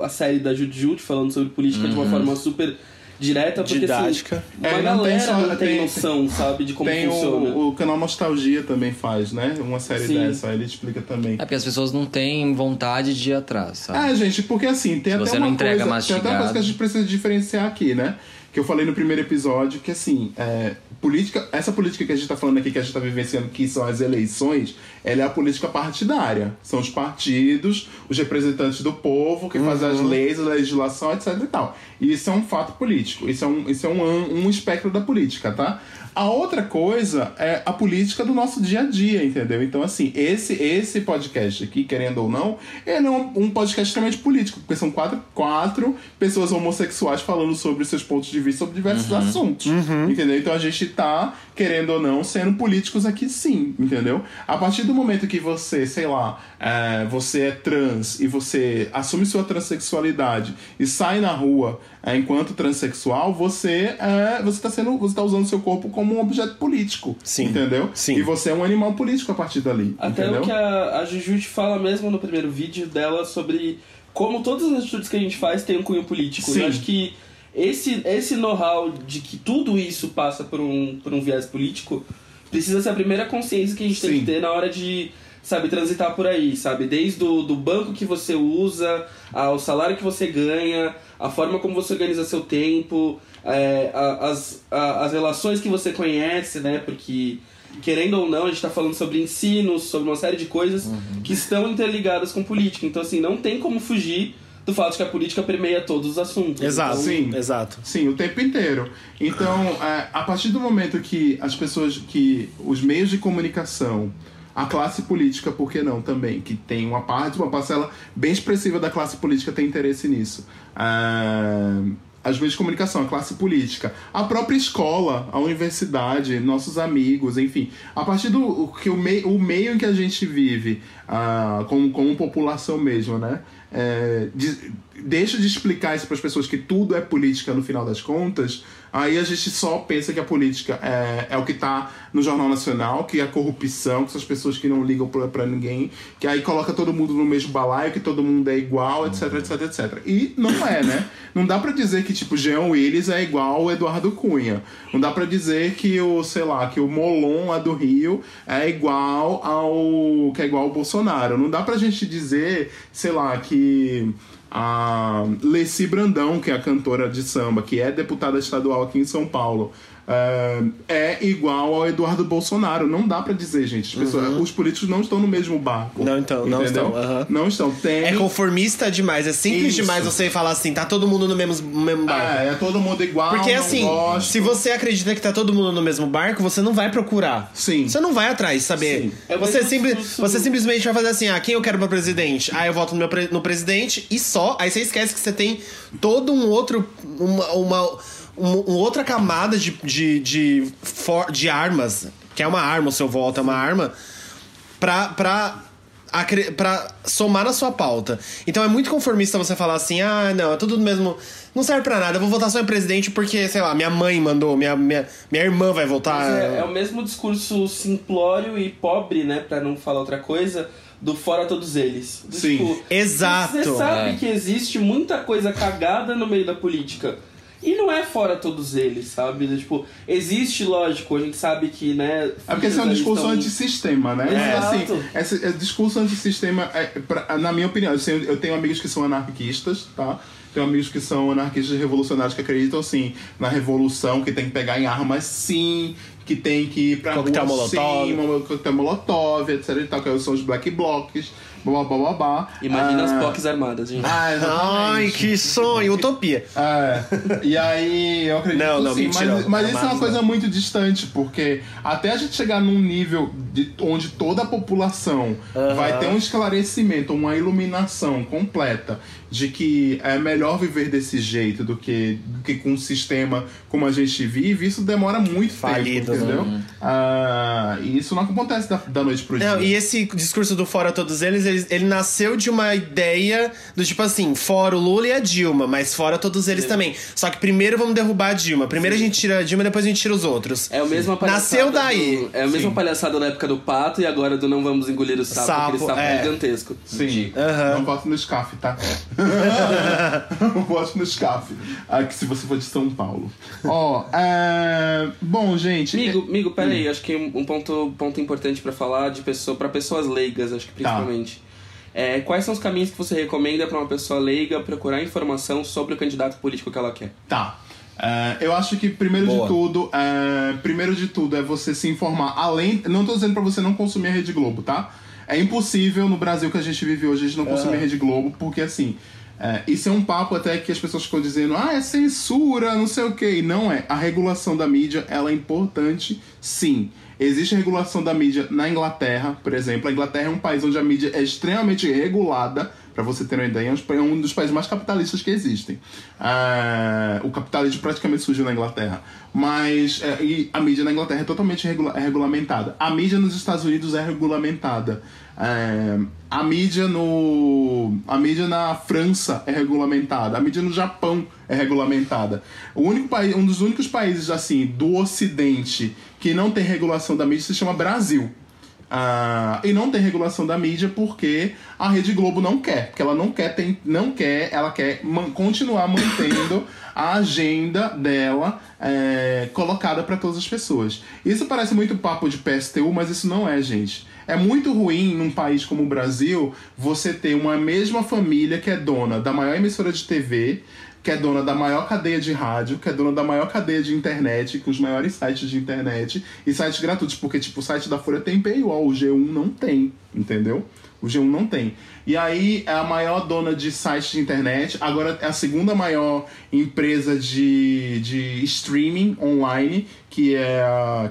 a, a série da Jude falando sobre política de uma forma super direta, porque Didática. assim, uma É, não tem galera só- não tem, tem- noção, sabe, de como Tem funciona. o, o canal Nostalgia também faz, né? Uma série Sim. dessa, ele explica também. É porque as pessoas não têm vontade de ir atrás, sabe? É, gente, porque assim, tem Se até você uma não entrega coisa, tem até uma coisa que a gente precisa diferenciar aqui, né? Que eu falei no primeiro episódio, que assim, é, política, essa política que a gente tá falando aqui, que a gente tá vivenciando, que são as eleições, ela é a política partidária. São os partidos, os representantes do povo, que fazem Uhum. as leis, a legislação, etc e tal. E isso é um fato político. Isso é um, isso é um, um espectro da política, tá? A outra coisa é a política do nosso dia a dia, entendeu? Então, assim, esse, esse podcast aqui, querendo ou não, ele é um, um podcast extremamente político, porque são quatro, quatro pessoas homossexuais falando sobre seus pontos de vista sobre diversos assuntos. Entendeu? Então a gente tá, querendo ou não, sendo políticos aqui sim, entendeu? A partir do momento que você, sei lá, é, você é trans e você assume sua transexualidade e sai na rua enquanto transexual, você é, você tá sendo, você tá usando seu corpo como um objeto político, Sim. entendeu? Sim. E você é um animal político a partir dali, Até entendeu? o que a, a Jujute fala mesmo no primeiro vídeo dela sobre como todas as atitudes que a gente faz têm um cunho político. Sim. Eu acho que esse, esse know-how de que tudo isso passa por um, por um viés político precisa ser a primeira consciência que a gente tem Sim. que ter na hora de, sabe, transitar por aí, sabe? Desde o do banco que você usa, ao salário que você ganha, a forma como você organiza seu tempo, é, a- as, a- as relações que você conhece, né? Porque, querendo ou não, a gente tá falando sobre ensino, sobre uma série de coisas que estão interligadas com política. Então, assim, não tem como fugir do fato de que a política permeia todos os assuntos. Exato. Então, Sim. Exato. Sim, o tempo inteiro. Então, é, a partir do momento que as pessoas, que os meios de comunicação, a classe política, por que não também, que tem uma parte, uma parcela bem expressiva da classe política tem interesse nisso. É, as meios de comunicação, a classe política, a própria escola, a universidade, nossos amigos, enfim. A partir do que o, mei, o meio em que a gente vive, ah, como, como população mesmo, né? É, de- deixa de explicar isso para as pessoas que tudo é política no final das contas, aí a gente só pensa que a política é, é o que tá no Jornal Nacional, que é a corrupção, que são as pessoas que não ligam pra ninguém, que aí coloca todo mundo no mesmo balaio, que todo mundo é igual, etc, etc, etc. E não é, né? Não dá pra dizer que, tipo, Jean Willis é igual ao Eduardo Cunha. Não dá pra dizer que o, sei lá, que o Molon lá do Rio é igual ao. que é igual ao Bolsonaro. Não dá pra gente dizer, sei lá, que a Leci Brandão, que é a cantora de samba, que é deputada estadual aqui em São Paulo, é, é igual ao Eduardo Bolsonaro. Não dá pra dizer, gente. As pessoas- Os políticos não estão no mesmo barco. Uhum. Não então, não entendeu? estão, aham. Não estão. Tem. É conformista demais, é simples Isso. demais você falar assim, tá todo mundo no mesmo, mesmo barco. É, é todo mundo igual. Porque não assim, gosto. se você acredita que tá todo mundo no mesmo barco, você não vai procurar. Sim. Você não vai atrás, saber. Sim. É Você, simples, discurso- você simplesmente vai fazer assim, ah, quem eu quero pra presidente? Ah, eu voto no, meu pre- no presidente e só. Aí você esquece que você tem todo um outro. Uma, uma, um- uma outra camada de, de, de, for- de armas. Que é uma arma o seu voto, é uma arma. Pra. pra acre- pra somar na sua pauta. Então é muito conformista você falar assim: ah, não, é tudo do mesmo. Não serve pra nada, eu vou votar só em presidente porque, sei lá, minha mãe mandou, minha, minha, minha irmã vai votar. É, é o mesmo discurso simplório e pobre, né, pra não falar outra coisa, do fora todos eles. Sim. tipo, Exato. Você sabe É. que existe muita coisa cagada no meio da política. E não é fora todos eles, sabe? Tipo, existe, lógico, a gente sabe que, né... É porque esse é um discurso ali antissistema, né? Exato. Assim, esse, esse discurso antissistema, é, pra- na minha opinião, eu tenho, eu tenho amigos que são anarquistas, tá? Tenho amigos que são anarquistas revolucionários que acreditam, assim, na revolução, que tem que pegar em armas, sim, que tem que ir pra Coquetel rua, Molotov. sim, coquetel molotov, etc e tal, que são os black blocs, blá, blá, blá, blá. Imagina Ah, as POCs armadas, gente. Ah, exatamente. Ai, que sonho, utopia. É, e aí eu acredito Não, não, sim, mentira. mas, mas isso é uma coisa muito distante, porque até a gente chegar num nível de, onde toda a população vai ter um esclarecimento, uma iluminação completa de que é melhor viver desse jeito do que, do que com um sistema como a gente vive, isso demora muito Falido, tempo, entendeu? né? Ah, e isso não acontece da, da noite pro dia. Não, e esse discurso do fora todos eles, ele, ele nasceu de uma ideia do tipo assim, fora o Lula e a Dilma, mas fora todos eles também. Só que primeiro vamos derrubar a Dilma. Primeiro a gente tira a Dilma, depois a gente tira os outros. É o mesmo palhaçada Nasceu daí. do- é a mesma Sim. palhaçada da época do pato e agora do não vamos engolir o sapo, Sapo, aquele sapo é. gigantesco. Sim. Aham. Não voto no SCAF, tá? Não voto no SCAF. Ah, que se você for de São Paulo. Ó, é... Bom, gente... Amigo, amigo, peraí, acho que um ponto, ponto importante pra falar de pessoa, para pessoas leigas, acho que Tá. É, quais são os caminhos que você recomenda pra uma pessoa leiga procurar informação sobre o candidato político que ela quer? Tá. É, eu acho que primeiro Boa. de tudo, é, primeiro de tudo é você se informar além. Não tô dizendo pra você não consumir a Rede Globo, tá? É impossível no Brasil que a gente vive hoje a gente não consumir a Rede Globo, porque assim. É, isso é um papo até que as pessoas ficam dizendo, ah, é censura, não sei o que. E não é. A regulação da mídia, ela é importante, sim. Existe regulação da mídia na Inglaterra, por exemplo. A Inglaterra é um país onde a mídia é extremamente regulada, para você ter uma ideia, é um dos países mais capitalistas que existem. É, o capitalismo praticamente surgiu na Inglaterra. Mas é, e a mídia na Inglaterra é totalmente regula é regulamentada. A mídia nos Estados Unidos é regulamentada. É, a mídia no a mídia na França é regulamentada a mídia no Japão é regulamentada o único país um dos únicos países assim do Ocidente que não tem regulação da mídia se chama Brasil Uh, e não tem regulação da mídia porque a Rede Globo não quer, porque ela não quer, tem, não quer, ela quer man continuar mantendo a agenda dela é, colocada para todas as pessoas. Isso parece muito papo de PSTU, mas isso não é, gente. É muito ruim num país como o Brasil você ter uma mesma família que é dona da maior emissora de TV, que é dona da maior cadeia de rádio, que é dona da maior cadeia de internet, com os maiores sites de internet e sites gratuitos, porque tipo o site da Folha tem paywall, o G1 não tem, entendeu? O G1 não tem. E aí é a maior dona de sites de internet, agora é a segunda maior empresa de, de streaming online, que é,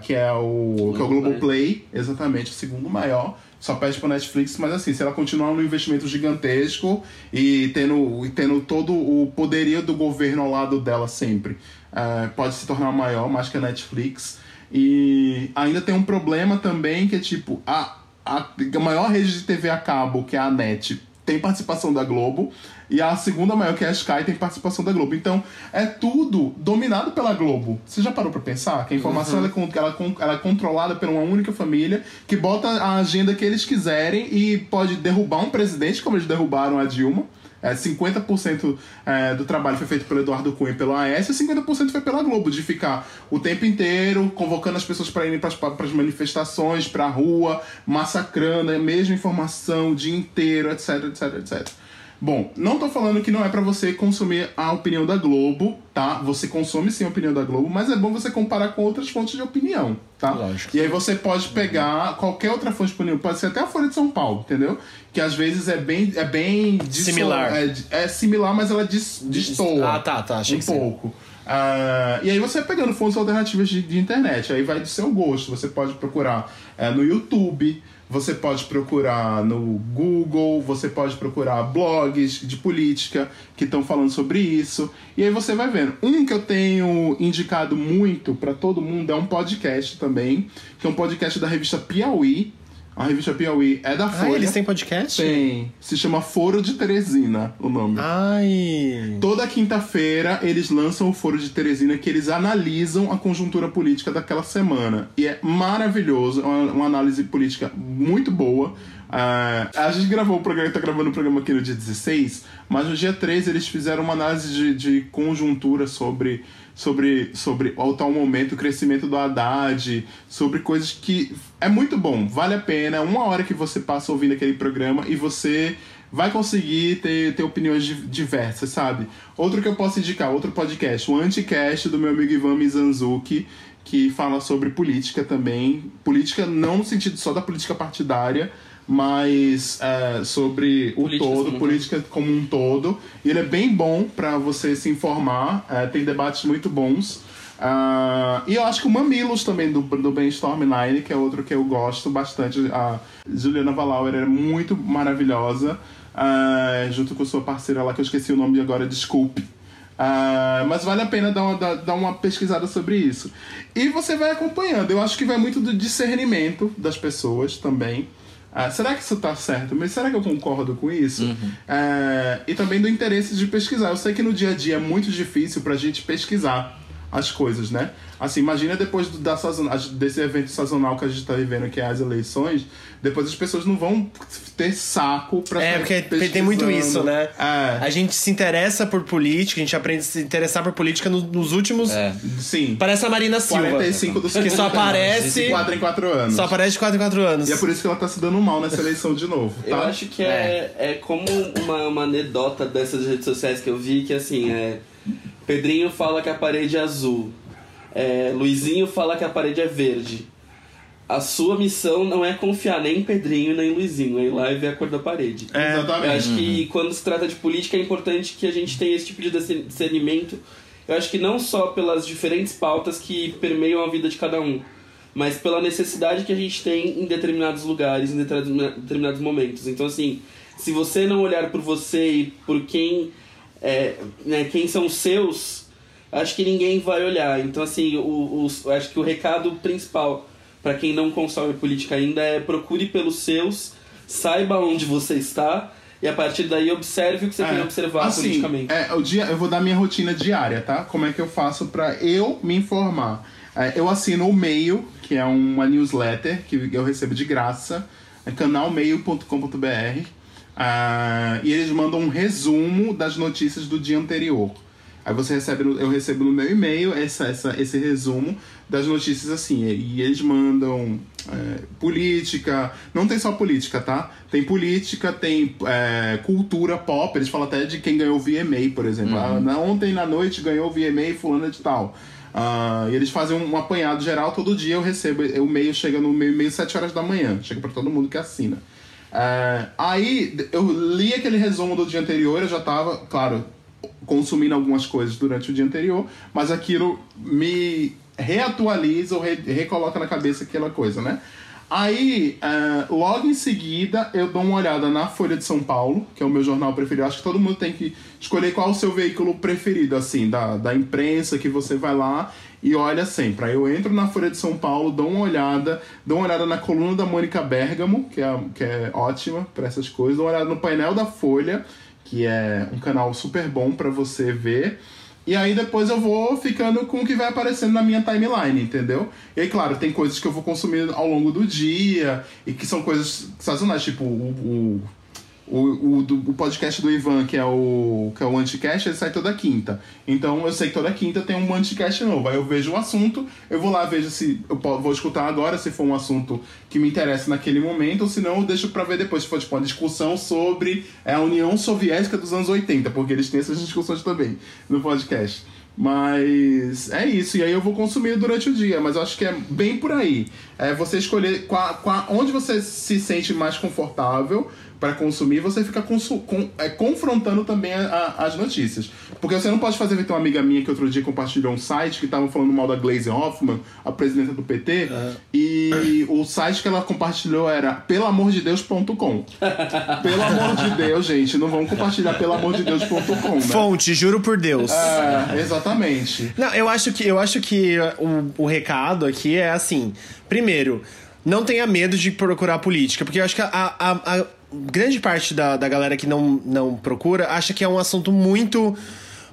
que é o, que é o Globoplay, exatamente, o segundo maior só pede para Netflix, mas assim, se ela continuar no investimento gigantesco e tendo, e tendo todo o poderio do governo ao lado dela sempre, é, pode se tornar maior, mais que a Netflix. E ainda tem um problema também que é tipo, a, a maior rede de TV a cabo, que é a NET, tem participação da Globo. E a segunda maior, que é a Sky, tem participação da Globo. Então, é tudo dominado pela Globo. Você já parou pra pensar? Que a informação uhum. ela, é, ela é controlada por uma única família que bota a agenda que eles quiserem e pode derrubar um presidente, como eles derrubaram a Dilma. É, 50% é, do trabalho foi feito pelo Eduardo Cunha e pelo AS e 50% foi pela Globo, de ficar o tempo inteiro convocando as pessoas para irem para as manifestações, para a rua, massacrando a mesma informação o dia inteiro, etc, etc, etc. Bom, não tô falando que não é para você consumir a opinião da Globo, tá? Você consome sim a opinião da Globo, mas é bom você comparar com outras fontes de opinião, tá? Lógico. E aí você pode pegar qualquer outra fonte de opinião, pode ser até a Folha de São Paulo, entendeu? Que às vezes é bem é bem similar. É, é, similar, mas ela dis, destoa. Ah, tá, tá, achei um que pouco. Uh, e aí você vai pegando fontes alternativas de, de, internet, aí vai do seu gosto. Você pode procurar é, no YouTube, você pode procurar no Google, você pode procurar blogs de política que estão falando sobre isso. E aí você vai vendo. Um que eu tenho indicado muito para todo mundo é um podcast também, que é um podcast da revista Piauí, a revista Piauí é da ah, Folha. Ah, eles têm podcast? Tem. Se chama Foro de Teresina, o nome. Ai. Toda quinta-feira eles lançam o Foro de Teresina que eles analisam a conjuntura política daquela semana. E é maravilhoso, é uma, uma análise política muito boa. Uh, a gente gravou o programa, tá gravando o programa aqui no dia 16, mas no dia 13 eles fizeram uma análise de, de conjuntura sobre sobre, sobre o tal momento, o crescimento do Haddad, sobre coisas que é muito bom, vale a pena. É uma hora que você passa ouvindo aquele programa e você vai conseguir ter, ter opiniões diversas, sabe? Outro que eu posso indicar, outro podcast, o Anticast do meu amigo Ivan Mizanzuki, que fala sobre política também. Política não no sentido só da política partidária, mas é, sobre o Políticas todo, como política como um todo. E ele é bem bom para você se informar, é, tem debates muito bons. Uh, e eu acho que o Mamilos também, do, do Brainstorm Nine, que é outro que eu gosto bastante. A Juliana Valauer é muito maravilhosa, uh, junto com sua parceira lá, que eu esqueci o nome agora, desculpe. Uh, mas vale a pena dar uma, dar, dar uma pesquisada sobre isso. E você vai acompanhando. Eu acho que vai muito do discernimento das pessoas também. Ah, será que isso está certo? Mas será que eu concordo com isso? Uhum. É, e também do interesse de pesquisar. Eu sei que no dia a dia é muito difícil para a gente pesquisar as coisas, né? Assim, imagina depois do, da sazonal, desse evento sazonal que a gente está vivendo, que é as eleições, depois as pessoas não vão ter saco pra É, porque tem muito isso, né? É. A gente se interessa por política, a gente aprende a se interessar por política nos, nos últimos. É. Sim. Parece a Marina Silva. 45 dos Que só aparece. De 4 em 4 anos. Só aparece de 4 em 4 anos. E é por isso que ela tá se dando mal nessa eleição de novo. Tá? Eu acho que é, é. é como uma, uma anedota dessas redes sociais que eu vi, que assim, é. Pedrinho fala que a parede é azul. É, Luizinho fala que a parede é verde. a sua missão não é confiar nem em Pedrinho nem em Luizinho, é ir lá e ver a cor da parede. É, Eu Exatamente. acho que quando se trata de política é importante que a gente tenha esse tipo de discernimento. Eu acho que não só pelas diferentes pautas que permeiam a vida de cada um, mas pela necessidade que a gente tem em determinados lugares, em determin- determinados momentos. Então, assim, se você não olhar por você e por quem, é, né, quem são os seus, acho que ninguém vai olhar. Então, assim, o, o- eu acho que o recado principal para quem não consome política ainda é procure pelos seus, saiba onde você está e a partir daí observe o que você tem que observar assim, politicamente. É, o dia, eu vou dar minha rotina diária, tá? Como é que eu faço pra eu me informar? É, eu assino o Mail, que é uma newsletter que eu recebo de graça, é canalmeio.com.br. ah, e eles mandam um resumo das notícias do dia anterior. Aí você recebe, no- eu recebo no meu e-mail essa, essa, esse resumo das notícias assim. E eles mandam é, política. Não tem só política, tá? Tem política, tem é, cultura pop. Eles falam até de quem ganhou o VMA, por exemplo. Ah, na- ontem na noite ganhou o VMA fulano de tal. Ah, e eles fazem um, apanhado geral todo dia. Eu recebo. O e-mail chega no meu e-mail 7 horas da manhã. Chega pra todo mundo que assina. É, aí eu li aquele resumo do dia anterior, eu já tava, claro, consumindo algumas coisas durante o dia anterior, mas aquilo me reatualiza ou re recoloca na cabeça aquela coisa, né? Aí, é, logo em seguida, eu dou uma olhada na Folha de São Paulo, que é o meu jornal preferido. Acho que todo mundo tem que escolher qual o seu veículo preferido, assim, da, da imprensa que você vai lá e olha sempre. Aí eu entro na Folha de São Paulo, dou uma olhada, dou uma olhada na coluna da Mônica Bergamo, que é, que é ótima para essas coisas, dou uma olhada no painel da Folha, que é um canal super bom para você ver. E aí depois eu vou ficando com o que vai aparecendo na minha timeline, entendeu? E aí, claro, tem coisas que eu vou consumir ao longo do dia e que são coisas sazonais, tipo o, o, o, o, do- o podcast do Ivan, que é o que é o Anticast, ele sai toda quinta. Então eu sei que toda quinta tem um Anticast novo. Aí eu vejo o assunto, eu vou lá, vejo se eu vou escutar agora, se for um assunto que me interessa naquele momento, ou se não, eu deixo pra ver depois, se for tipo uma discussão sobre é, a União Soviética dos anos 80, porque eles têm essas discussões também no podcast. Mas é isso, e aí eu vou consumir durante o dia, mas eu acho que é bem por aí. É você escolher qua, qua- onde você se sente mais confortável para consumir, você fica consu- com- é, confrontando também a- a- as notícias. Porque você não pode fazer feito uma amiga minha que outro dia compartilhou um site que tava falando mal da Glaze Hoffman, a presidenta do PT, e o site que ela compartilhou era pelamordedeus.com. Pelo amor de Deus, gente, não vamos compartilhar pelamordedeus.com, né? Fonte, juro por Deus. É, exatamente. Não, eu acho que, eu acho que o, o recado aqui é assim: primeiro, não tenha medo de procurar política, porque eu acho que a, a- a grande parte da, da galera que não, não procura acha que é um assunto muito.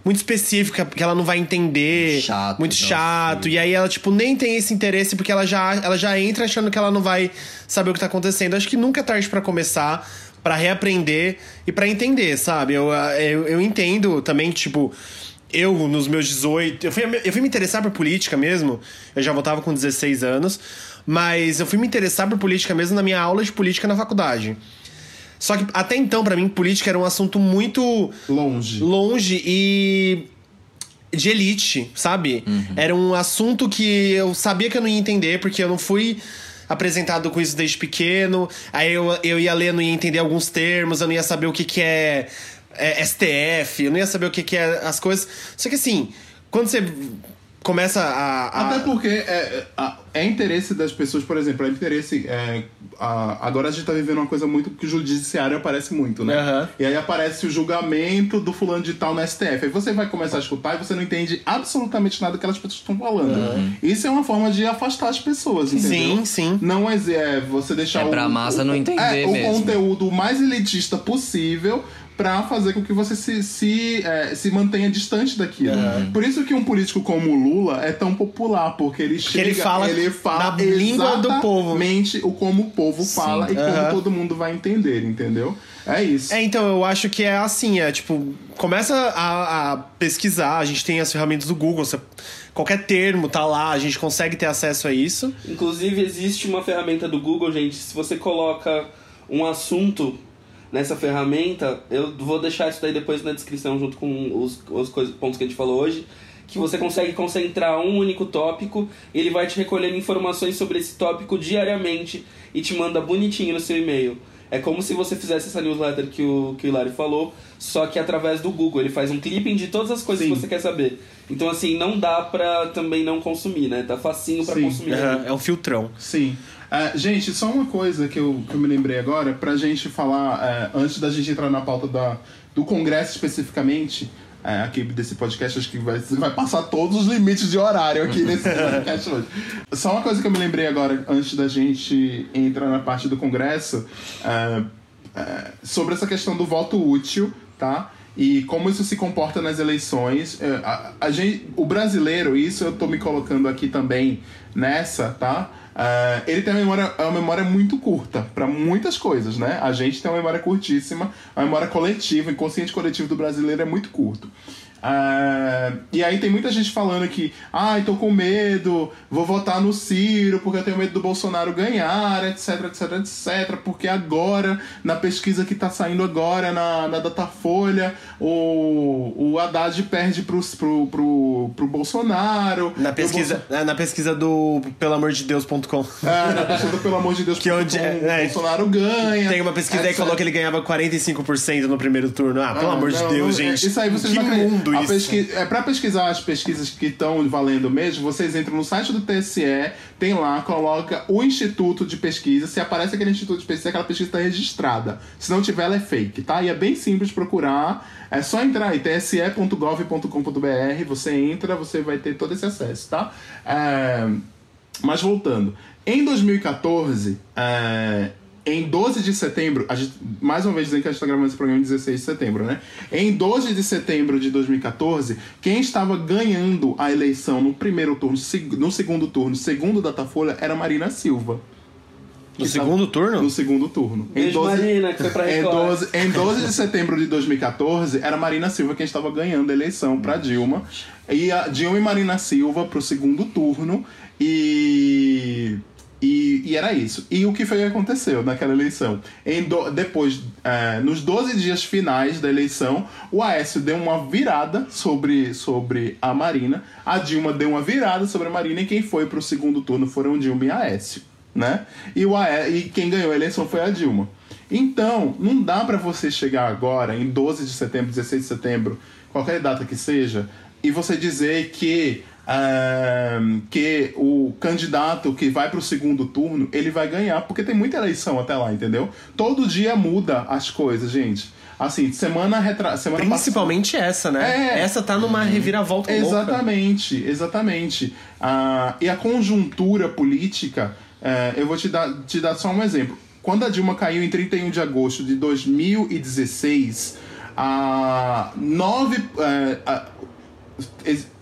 Muito específico, que ela não vai entender. Chato, Muito então, chato. E aí ela, tipo, nem tem esse interesse porque ela já, ela já entra achando que ela não vai saber o que tá acontecendo. Acho que nunca é tarde pra começar, pra reaprender e pra entender, sabe? Eu, eu, eu entendo também, tipo, eu, nos meus 18. Eu fui, eu fui me interessar por política mesmo. Eu já voltava com 16 anos. Mas eu fui me interessar por política mesmo na minha aula de política na faculdade. Só que até então, pra mim, política era um assunto muito Longe. longe e de elite, sabe? Era um assunto que eu sabia que eu não ia entender, porque eu não fui apresentado com isso desde pequeno. Aí eu, eu ia ler, não ia entender alguns termos, eu não ia saber o que, que é, é, STF, eu não ia saber o que, que é as coisas. Só que assim, quando você começa a. a- Até porque é, é, é interesse das pessoas, por exemplo, é interesse. é, a- agora a gente tá vivendo uma coisa muito que o judiciário aparece muito, né? Aham. E aí aparece o julgamento do fulano de tal no STF. Aí você vai começar a escutar e você não entende absolutamente nada que aquelas pessoas estão falando. Isso é uma forma de afastar as pessoas, entendeu? Sim, sim. Não é, é você deixar É o, pra massa o- não entender é, mesmo. o conteúdo mais elitista possível pra fazer com que você se, se, é, se mantenha distante daquilo. Por isso que um político como o Lula é tão popular, porque ele chega, ele fala ele fala na língua do povo. exatamente o como o povo fala e Aham. como todo mundo vai entender, entendeu? É isso. É, então, eu acho que é assim, é tipo, começa a, a pesquisar, a gente tem as ferramentas do Google, você- qualquer termo tá lá, a gente consegue ter acesso a isso. Inclusive, existe uma ferramenta do Google, gente. Se você coloca um assunto nessa ferramenta, eu vou deixar isso daí depois na descrição, junto com os, os coisas, pontos que a gente falou hoje. que você consegue concentrar um único tópico, ele vai te recolhendo informações sobre esse tópico diariamente e te manda bonitinho no seu e-mail. É como se você fizesse essa newsletter que o, que o Hilário falou, só que através do Google. Ele faz um clipping de todas as coisas Sim. que você quer saber. Então, assim, não dá pra também não consumir, né? Tá facinho pra Sim. consumir. Aham, é um filtrão. Sim. É, gente, só uma coisa que eu, que eu me lembrei agora, pra gente falar, é, antes da gente entrar na pauta da, do Congresso especificamente, é, aqui desse podcast, acho que vai, vai passar todos os limites de horário aqui nesse podcast hoje. Só uma coisa que eu me lembrei agora, antes da gente entrar na parte do Congresso, sobre essa questão do voto útil, tá? E como isso se comporta nas eleições. A, a gente, o brasileiro, isso eu tô me colocando aqui também nessa, tá? É, ele tem uma memória, uma memória muito curta para muitas coisas, né? A gente tem uma memória curtíssima, a memória coletiva, o inconsciente coletivo do brasileiro é muito curto. É, e aí tem muita gente falando que, ai, tô com medo, vou votar no Ciro porque eu tenho medo do Bolsonaro ganhar, etc, etc, etc. Porque agora, na pesquisa que tá saindo agora na, na Datafolha, o, o Haddad perde pro, pro, pro, pro Bolsonaro. Na pesquisa, na pesquisa do pelamordedeus.com. É, na pesquisa, pelo amor de Deus, Que onde- o é, Bolsonaro ganha. Tem uma pesquisa aí que etc. falou que ele ganhava 45% no primeiro turno. Ah, pelo Ah, amor de não, Deus, não, é- gente. Isso aí vocês que não mundo isso. pesqui- É pra pesquisar as pesquisas que estão valendo mesmo, vocês entram no site do TSE, tem lá, coloca o instituto de pesquisa. Se aparece aquele instituto de pesquisa, aquela pesquisa está registrada. Se não tiver, ela é fake, tá? E é bem simples procurar. É só entrar aí, tse.gov.com.br. Você entra, você vai ter todo esse acesso, tá? É, Mas voltando. Em 2014, é, em 12 de setembro, a gente, mais uma vez dizendo que a gente está gravando esse programa em 16 de setembro, né? Em 12 de setembro de 2014, quem estava ganhando a eleição no primeiro turno, no segundo turno, segundo Datafolha, era Marina Silva. No segundo turno? No segundo turno. Beijo, Marina, que foi pra em, Record. 12, em 12 de setembro de 2014, era Marina Silva quem estava ganhando a eleição para Dilma. E a Dilma e Marina Silva pro segundo turno. E. E, e era isso. E o que foi que aconteceu naquela eleição? Do- depois, eh, nos 12 dias finais da eleição, o Aécio deu uma virada sobre, sobre a Marina, a Dilma deu uma virada sobre a Marina, e quem foi pro segundo turno foram Dilma e Aécio né? E, o Aé- e quem ganhou a eleição foi a Dilma. Então, não dá pra você chegar agora, em 12 de setembro, 16 de setembro, qualquer data que seja, e você dizer que, que o candidato que vai pro segundo turno, ele vai ganhar, porque tem muita eleição até lá, entendeu? Todo dia muda as coisas, gente. Assim, semana retra... semana passada- Principalmente essa, né? É. Essa tá numa reviravolta louca. Exatamente, exatamente. Ah, e a conjuntura política, eh, eu vou te dar, te dar só um exemplo. Quando a Dilma caiu em 31 de agosto de 2016, a nove.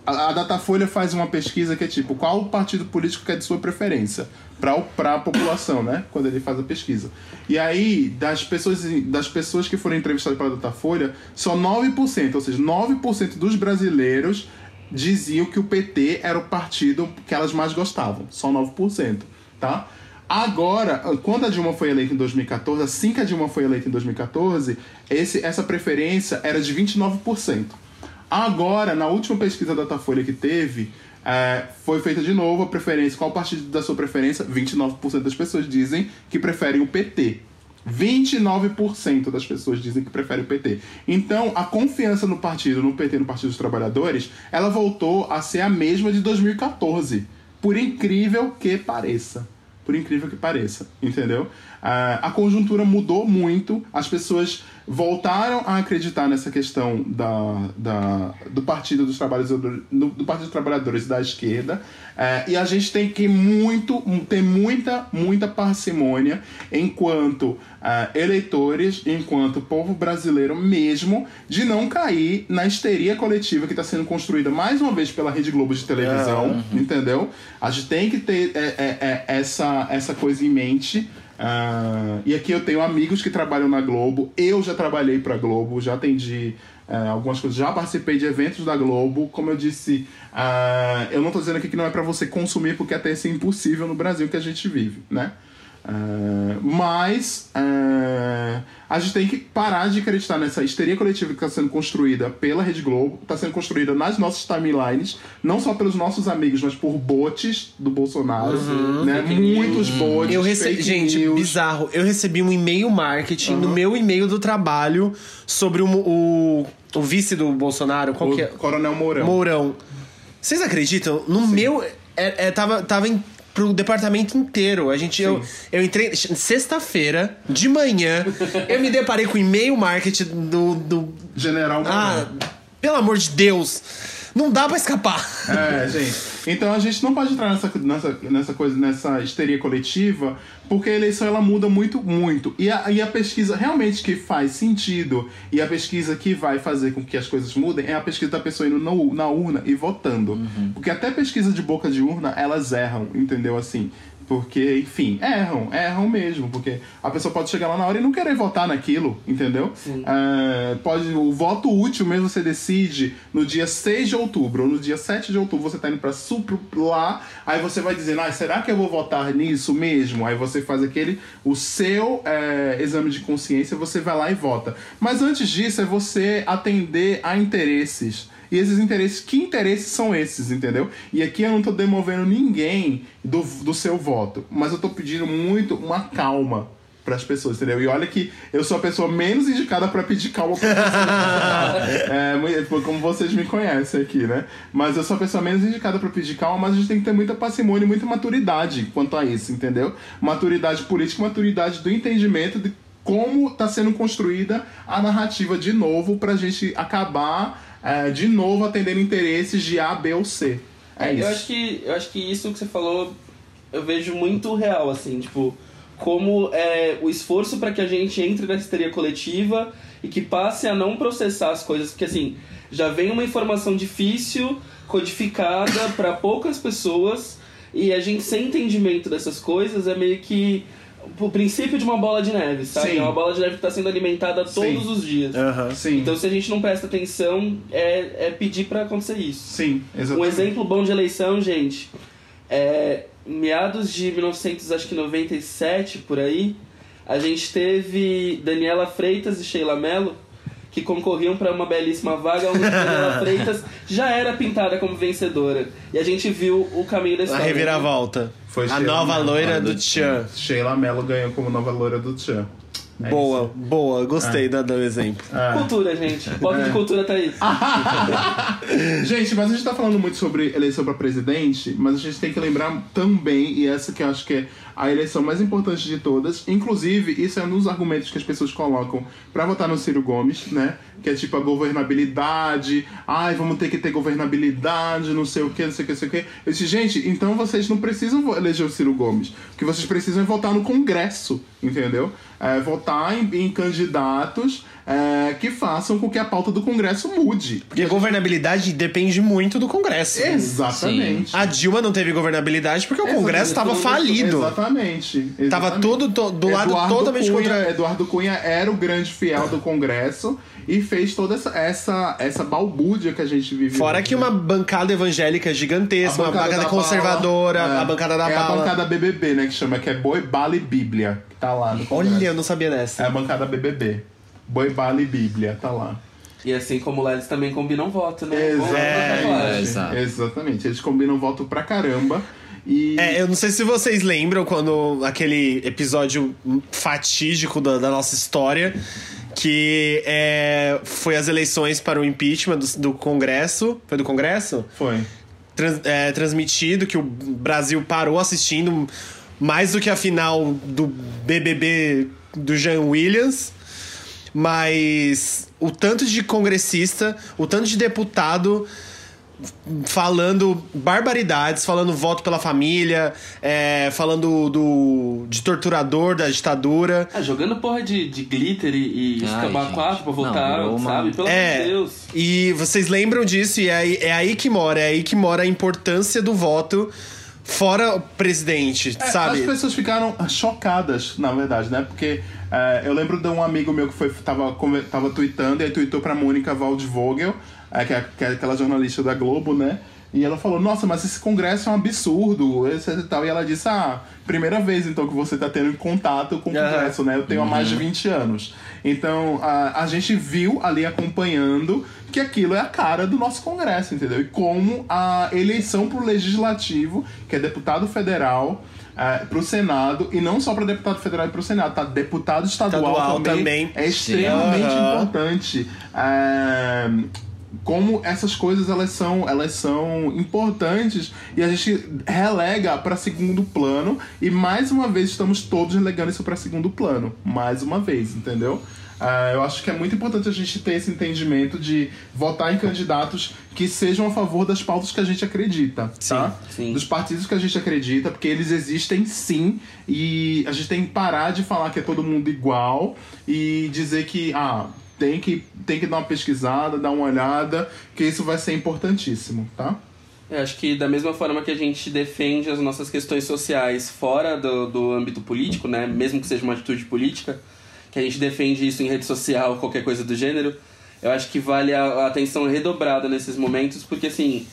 A Datafolha faz uma pesquisa que é tipo, qual o partido político que é de sua preferência para a população, né? Quando ele faz a pesquisa. E aí, das pessoas, das pessoas que foram entrevistadas pela Datafolha, só 9%, ou seja, 9% dos brasileiros diziam que o PT era o partido que elas mais gostavam. Só 9%, tá? Agora, quando a Dilma foi eleita em 2014, assim que a Dilma foi eleita em 2014, esse, essa preferência era de 29%. Agora, na última pesquisa da Datafolha que teve, é, foi feita de novo a preferência. Qual partido da sua preferência? 29% das pessoas dizem que preferem o PT. 29% das pessoas dizem que preferem o PT. Então, a confiança no partido, no PT, no Partido dos Trabalhadores, ela voltou a ser a mesma de 2014. Por incrível que pareça. Por incrível que pareça, entendeu? Ah, a conjuntura mudou muito, as pessoas voltaram a acreditar nessa questão da, da, do Partido dos Trabalhadores, do, do Partido dos Trabalhadores da esquerda, eh, e a gente tem que muito, ter muita, muita parcimônia enquanto ah, eleitores, enquanto povo brasileiro mesmo, de não cair na histeria coletiva que está sendo construída mais uma vez pela Rede Globo de televisão, entendeu? A gente tem que ter é, é, é, essa, essa coisa em mente. Ah, e aqui eu tenho amigos que trabalham na Globo. Eu já trabalhei pra Globo, já atendi ah, algumas coisas, já participei de eventos da Globo. Como eu disse, ah, eu não tô dizendo aqui que não é pra você consumir, porque até isso é impossível no Brasil que a gente vive, né? É, mas é, a gente tem que parar de acreditar nessa histeria coletiva que está sendo construída pela Rede Globo, está sendo construída nas nossas timelines, não só pelos nossos amigos, mas por bots do Bolsonaro, né? Fake Muitos bots, Eu recebi, fake gente, news. bizarro. Eu recebi um e-mail marketing no meu e-mail do trabalho sobre o, o, o vice do Bolsonaro. Qual O que é? Coronel Mourão. Mourão. Vocês acreditam? No meu. É, é, tava, tava em, pro departamento inteiro. A gente. Eu, eu entrei. Sexta-feira, de manhã, eu me deparei com o e-mail marketing do. do General ah, pelo amor de Deus! Não dá pra escapar. É, gente. Então a gente não pode entrar nessa, nessa, nessa coisa, nessa histeria coletiva, porque a eleição ela muda muito, muito. E a, e a pesquisa realmente que faz sentido e a pesquisa que vai fazer com que as coisas mudem é a pesquisa da pessoa indo no, na urna e votando. Porque até pesquisa de boca de urna, elas erram, entendeu? Assim. Porque, enfim, erram, erram mesmo. Porque a pessoa pode chegar lá na hora e não querer votar naquilo, entendeu? É, pode, o voto útil mesmo você decide no dia 6 de outubro ou no dia 7 de outubro você tá indo pra supro lá, aí você vai dizendo, ah, será que eu vou votar nisso mesmo? Aí você faz aquele, o seu é, exame de consciência, você vai lá e vota. Mas antes disso é você atender a interesses. E esses interesses, que interesses são esses, entendeu? E aqui eu não tô demovendo ninguém do, do seu voto, mas eu tô pedindo muito uma calma para as pessoas, entendeu? E olha que eu sou a pessoa menos indicada para pedir calma pra pessoas. é, muito- como vocês me conhecem aqui, né? Mas eu sou a pessoa menos indicada para pedir calma, mas a gente tem que ter muita parcimônia e muita maturidade quanto a isso, entendeu? Maturidade política, maturidade do entendimento de como está sendo construída a narrativa de novo pra gente acabar é, de novo atendendo interesses de A, B ou C. É isso. Eu acho que eu acho que isso que você falou eu vejo muito real assim, tipo, como é o esforço para que a gente entre na histeria coletiva e que passe a não processar as coisas, porque assim, já vem uma informação difícil, codificada para poucas pessoas e a gente sem entendimento dessas coisas é meio que o princípio de uma bola de neve, sabe? Sim. É uma bola de neve que está sendo alimentada todos Sim. os dias. Sim, Então, se a gente não presta atenção, é, é pedir para acontecer isso. sim, Um exatamente. exemplo bom de eleição, gente, é meados de 1997 por aí, a gente teve Daniela Freitas e Sheila Mello que concorriam para uma belíssima vaga onde Daniela Freitas já era pintada como vencedora. E a gente viu o caminho da A história. reviravolta. Foi a Sheila nova Mello, loira do Tchan. Sheila Mello ganhou como nova loira do Tchan. É Boa, boa. Gostei da, do exemplo. isso. É. Cultura, gente. Pop de cultura tá aí. Gente, mas a gente tá falando muito sobre eleição pra presidente, mas a gente tem que lembrar também, e essa que eu acho que é a eleição mais importante de todas, inclusive, isso é um dos argumentos que as pessoas colocam pra votar no Ciro Gomes, né? Que é tipo a governabilidade, ai, vamos ter que ter governabilidade, não sei o que, não sei o que, não sei o que. Eu disse, gente, então vocês não precisam eleger o Ciro Gomes. O que vocês precisam é votar no Congresso, entendeu? É, votar em, em candidatos é, que façam com que a pauta do Congresso mude. Porque a governabilidade depende muito do Congresso. Exatamente. A Dilma não teve governabilidade porque o Congresso estava falido. Exatamente. Tava exatamente. todo to- do lado Eduardo totalmente Cunha, contra. Eduardo Cunha era o grande fiel do Congresso e fez toda essa, essa, essa balbúrdia que a gente vive. Fora hoje, que né? uma bancada evangélica gigantesca, uma bancada da conservadora, bala, é, a bancada da é bala. a bancada BBB, né? Que chama, que é Boi, Bala e Bíblia. Que tá lá no Congresso. Olha, eu não sabia dessa. É a bancada BBB. Boi, Bala e Bíblia. Tá lá. E assim como lá eles também combinam voto, né? Lá, É. Exatamente. Eles combinam voto pra caramba. E... É, eu não sei se vocês lembram quando aquele episódio fatídico da, da nossa história, que é, foi as eleições para o impeachment do, do Congresso. Foi do Congresso? Foi. Trans- é, transmitido, que o Brasil parou assistindo mais do que a final do BBB do Jean Williams. Mas o tanto de congressista, o tanto de deputado falando barbaridades, falando voto pela família, é, falando do, de torturador da ditadura. Ah, jogando porra de, de glitter e, e gente. quatro pra Não, votar, uma- sabe? Pelo amor É, de Deus. e vocês lembram disso, e é é aí que mora, é aí que mora a importância do voto fora o presidente, É, sabe? As pessoas ficaram chocadas, na verdade, né? Porque é, eu lembro de um amigo meu que foi, tava, tava tweetando e aí tweetou pra Mônica Waldvogel, é, que, é, que é aquela jornalista da Globo, né? E ela falou, nossa, mas esse congresso é um absurdo, e tal. E ela disse, ah, primeira vez então que você tá tendo contato com o congresso, né? Eu tenho há mais de 20 anos. Então, a, a gente viu ali acompanhando que aquilo é a cara do nosso congresso, entendeu? E como a eleição pro legislativo, que é deputado federal, é, pro Senado, e não só para deputado federal e pro Senado, tá? Deputado estadual, Estadual também, também. é extremamente importante. É, como essas coisas elas são elas são importantes e a gente relega para segundo plano e mais uma vez estamos todos relegando isso para segundo plano mais uma vez entendeu Ah, eu acho que é muito importante a gente ter esse entendimento de votar em candidatos que sejam a favor das pautas que a gente acredita, tá? sim. Dos partidos que a gente acredita, porque eles existem sim e a gente tem que parar de falar que é todo mundo igual e dizer que ah, tem que, tem que dar uma pesquisada, dar uma olhada, que isso vai ser importantíssimo, tá? Eu acho que da mesma forma que a gente defende as nossas questões sociais fora do, do âmbito político, né, mesmo que seja uma atitude política, que a gente defende isso em rede social, qualquer coisa do gênero, eu acho que vale a, a atenção redobrada nesses momentos, porque assim,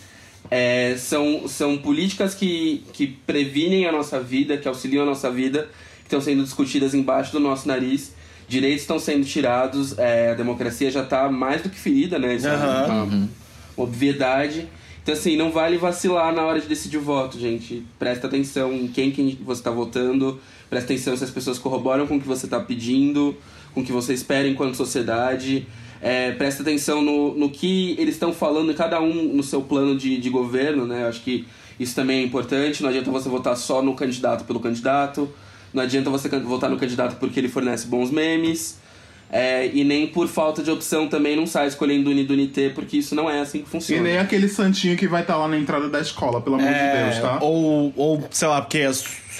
é, são, são políticas que, que previnem a nossa vida, que auxiliam a nossa vida, que estão sendo discutidas embaixo do nosso nariz. Direitos estão sendo tirados, é, a democracia já está mais do que ferida, né? Isso é Aham. uma obviedade. Então, assim, não vale vacilar na hora de decidir o voto, gente. Presta atenção em quem, quem você está votando, presta atenção se as pessoas corroboram com o que você está pedindo, com o que você espera enquanto sociedade. É, presta atenção no, no que eles estão falando, cada um no seu plano de, de governo, né? Eu acho que isso também é importante. Não adianta você votar só no candidato pelo candidato. Não adianta você votar no candidato porque ele fornece bons memes. É, e nem por falta de opção também não sai escolhendo Uni do Unité, porque isso não é assim que E funciona. nem aquele santinho que vai estar lá na entrada da escola, pelo amor de Deus, tá? É, Ou, ou, sei lá, porque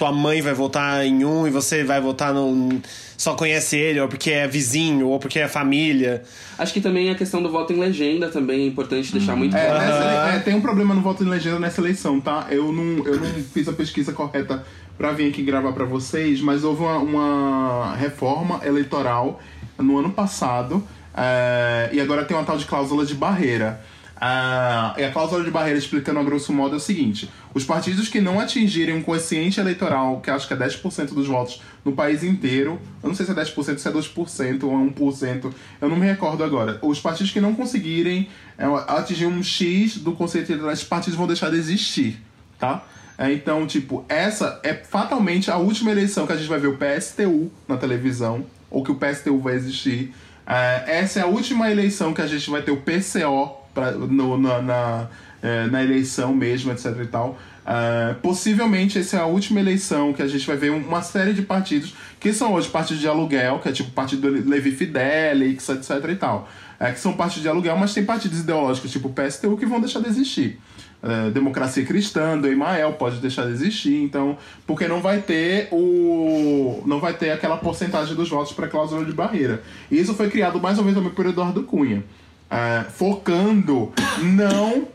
sua mãe vai votar em um e você vai votar no. Só conhece ele, ou porque é vizinho, ou porque é família. Acho que também a questão do voto em legenda também é importante deixar muito É, claro. nessa ele- é, tem um problema no voto de legenda nessa eleição, tá? Eu não, eu não fiz a pesquisa correta pra vir aqui gravar pra vocês, mas houve uma, uma reforma eleitoral no ano passado é, e agora tem uma tal de cláusula de barreira. Ah, e a cláusula de barreira, explicando a grosso modo, é o seguinte: os partidos que não atingirem um quociente eleitoral, que acho que é 10% dos votos no país inteiro, eu não sei se é 10%, se é 2% ou é 1%, eu não me recordo agora. Os partidos que não conseguirem é, atingir um X do quociente eleitoral, esses partidos vão deixar de existir, tá? É, então, tipo, essa é fatalmente a última eleição que a gente vai ver o PSTU na televisão, ou que o PSTU vai existir. É, essa é a última eleição que a gente vai ter o PCO pra, no- na, na, é, na eleição mesmo, etc e tal. É, possivelmente essa é a última eleição que a gente vai ver uma série de partidos que são hoje partidos de aluguel, que é tipo partido do Levi Fidelix, etc e tal. É, que são partidos de aluguel, mas tem partidos ideológicos tipo o PSTU que vão deixar de existir. É, democracia cristã do Emael pode deixar de existir, então porque não vai ter o não vai ter aquela porcentagem dos votos para cláusula de barreira. E isso foi criado mais ou menos também por Eduardo Cunha, é, focando não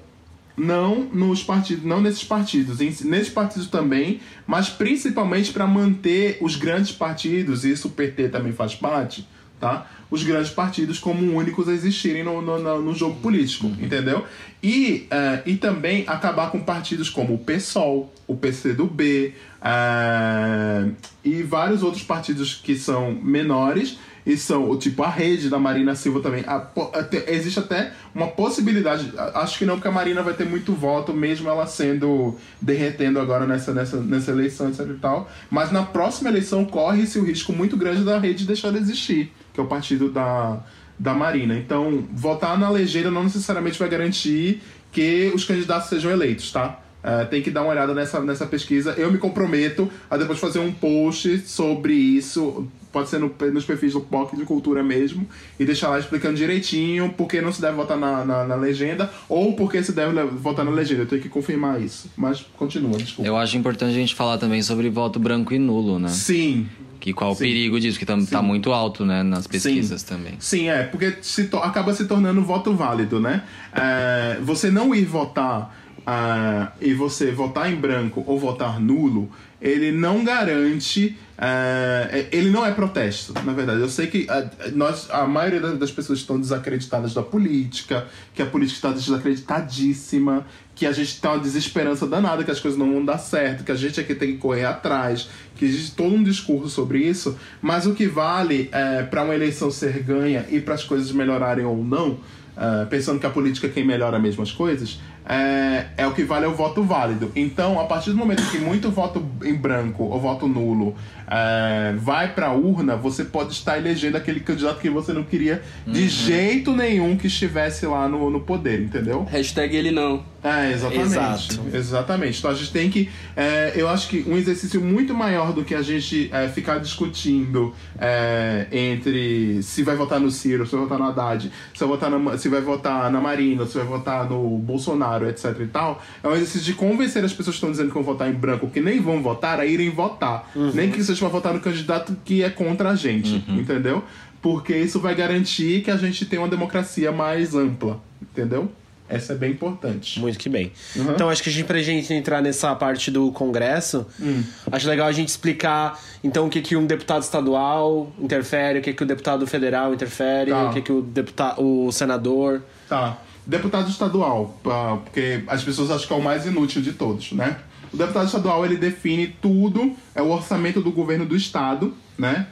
não nos partidos, não nesses partidos, em- nesses partidos também, mas principalmente para manter os grandes partidos, e isso o PT também faz parte, tá? Os grandes partidos como únicos a existirem no, no, no- jogo político, entendeu? E, eh, e também acabar com partidos como o PSOL, o PCdoB, eh, e vários outros partidos que são menores e são o tipo a rede da Marina Silva também. A até- existe até uma possibilidade, a- acho que não, porque a Marina vai ter muito voto, mesmo ela sendo derretendo agora nessa, nessa, nessa eleição, etc e tal. Mas na próxima eleição corre-se o risco muito grande da rede deixar de existir, que é o partido da, da Marina. Então, votar na legenda não necessariamente vai garantir que os candidatos sejam eleitos, tá? É, tem que dar uma olhada nessa, nessa pesquisa. Eu me comprometo a depois fazer um post sobre isso. Pode ser no, nos perfis do POC de Cultura mesmo. E deixar lá explicando direitinho por que não se deve votar na, na, na legenda ou por que se deve votar na legenda. Eu tenho que confirmar isso. Mas continua, desculpa. Eu acho importante a gente falar também sobre voto branco e nulo, né? Sim, Que qual Sim. o perigo disso, que tá, tá muito alto, né, nas pesquisas também. Sim, é, porque se acaba se tornando voto válido, né? É, você não ir votar ah, e você votar em branco ou votar nulo, ele não garante. é, ele não é protesto, na verdade. Eu sei que a, nós, a maioria das- pessoas estão desacreditadas da política, que a política está desacreditadíssima, que a gente tá uma desesperança danada, que as coisas não vão dar certo, que a gente aqui tem que correr atrás, que existe todo um discurso sobre isso. Mas o que vale é, para uma eleição ser ganha e para as coisas melhorarem ou não, é, pensando que a política é quem melhora mesmo as coisas, é, é o que vale é o voto válido. Então, a partir do momento que muito voto em branco ou voto nulo é, vai para a urna, você pode estar elegendo aquele candidato que você não queria de jeito nenhum que estivesse lá no, no poder, entendeu? Hashtag ele não. É, exatamente. Exato. Exatamente. Então a gente tem que. é, eu acho que um exercício muito maior do que a gente é, ficar discutindo é, entre se vai votar no Ciro, se vai votar no Haddad, se vai votar na, se vai votar na Marina, se vai votar no Bolsonaro, etc e tal, é um exercício de convencer as pessoas que estão dizendo que vão votar em branco, que nem vão votar, a irem votar. Nem que seja pra votar no candidato que é contra a gente, entendeu? Porque isso vai garantir que a gente tenha uma democracia mais ampla, entendeu? Essa é bem importante. Muito que bem. Uhum. Então, acho que a gente, pra gente entrar nessa parte do Congresso, Hum. acho legal a gente explicar, então, o que, que um deputado estadual interfere, o que, que o deputado federal interfere, Tá. o que, que o, deputado, o senador... Tá. Deputado estadual, pá, porque as pessoas acham que é o mais inútil de todos, né? O deputado estadual, ele define tudo, é o orçamento do governo do estado, né?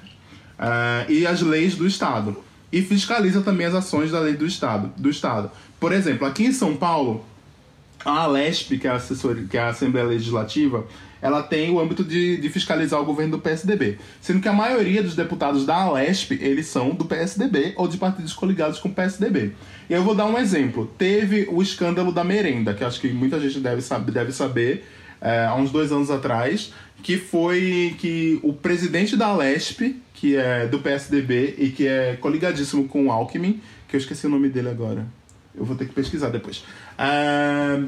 Ah, e as leis do estado. E fiscaliza também as ações da lei do estado, do estado. Por exemplo, aqui em São Paulo, a Alesp, que é a, assessor, que é a Assembleia Legislativa, ela tem o âmbito de, de fiscalizar o governo do PSDB. Sendo que a maioria dos deputados da Alesp, eles são do PSDB ou de partidos coligados com o PSDB. E eu vou dar um exemplo. Teve o escândalo da merenda, que acho que muita gente deve, saber, deve saber, é, há uns dois anos atrás, que foi que o presidente da Alesp, que é do PSDB e que é coligadíssimo com o Alckmin, que eu esqueci o nome dele agora. Eu vou ter que pesquisar depois. Ah,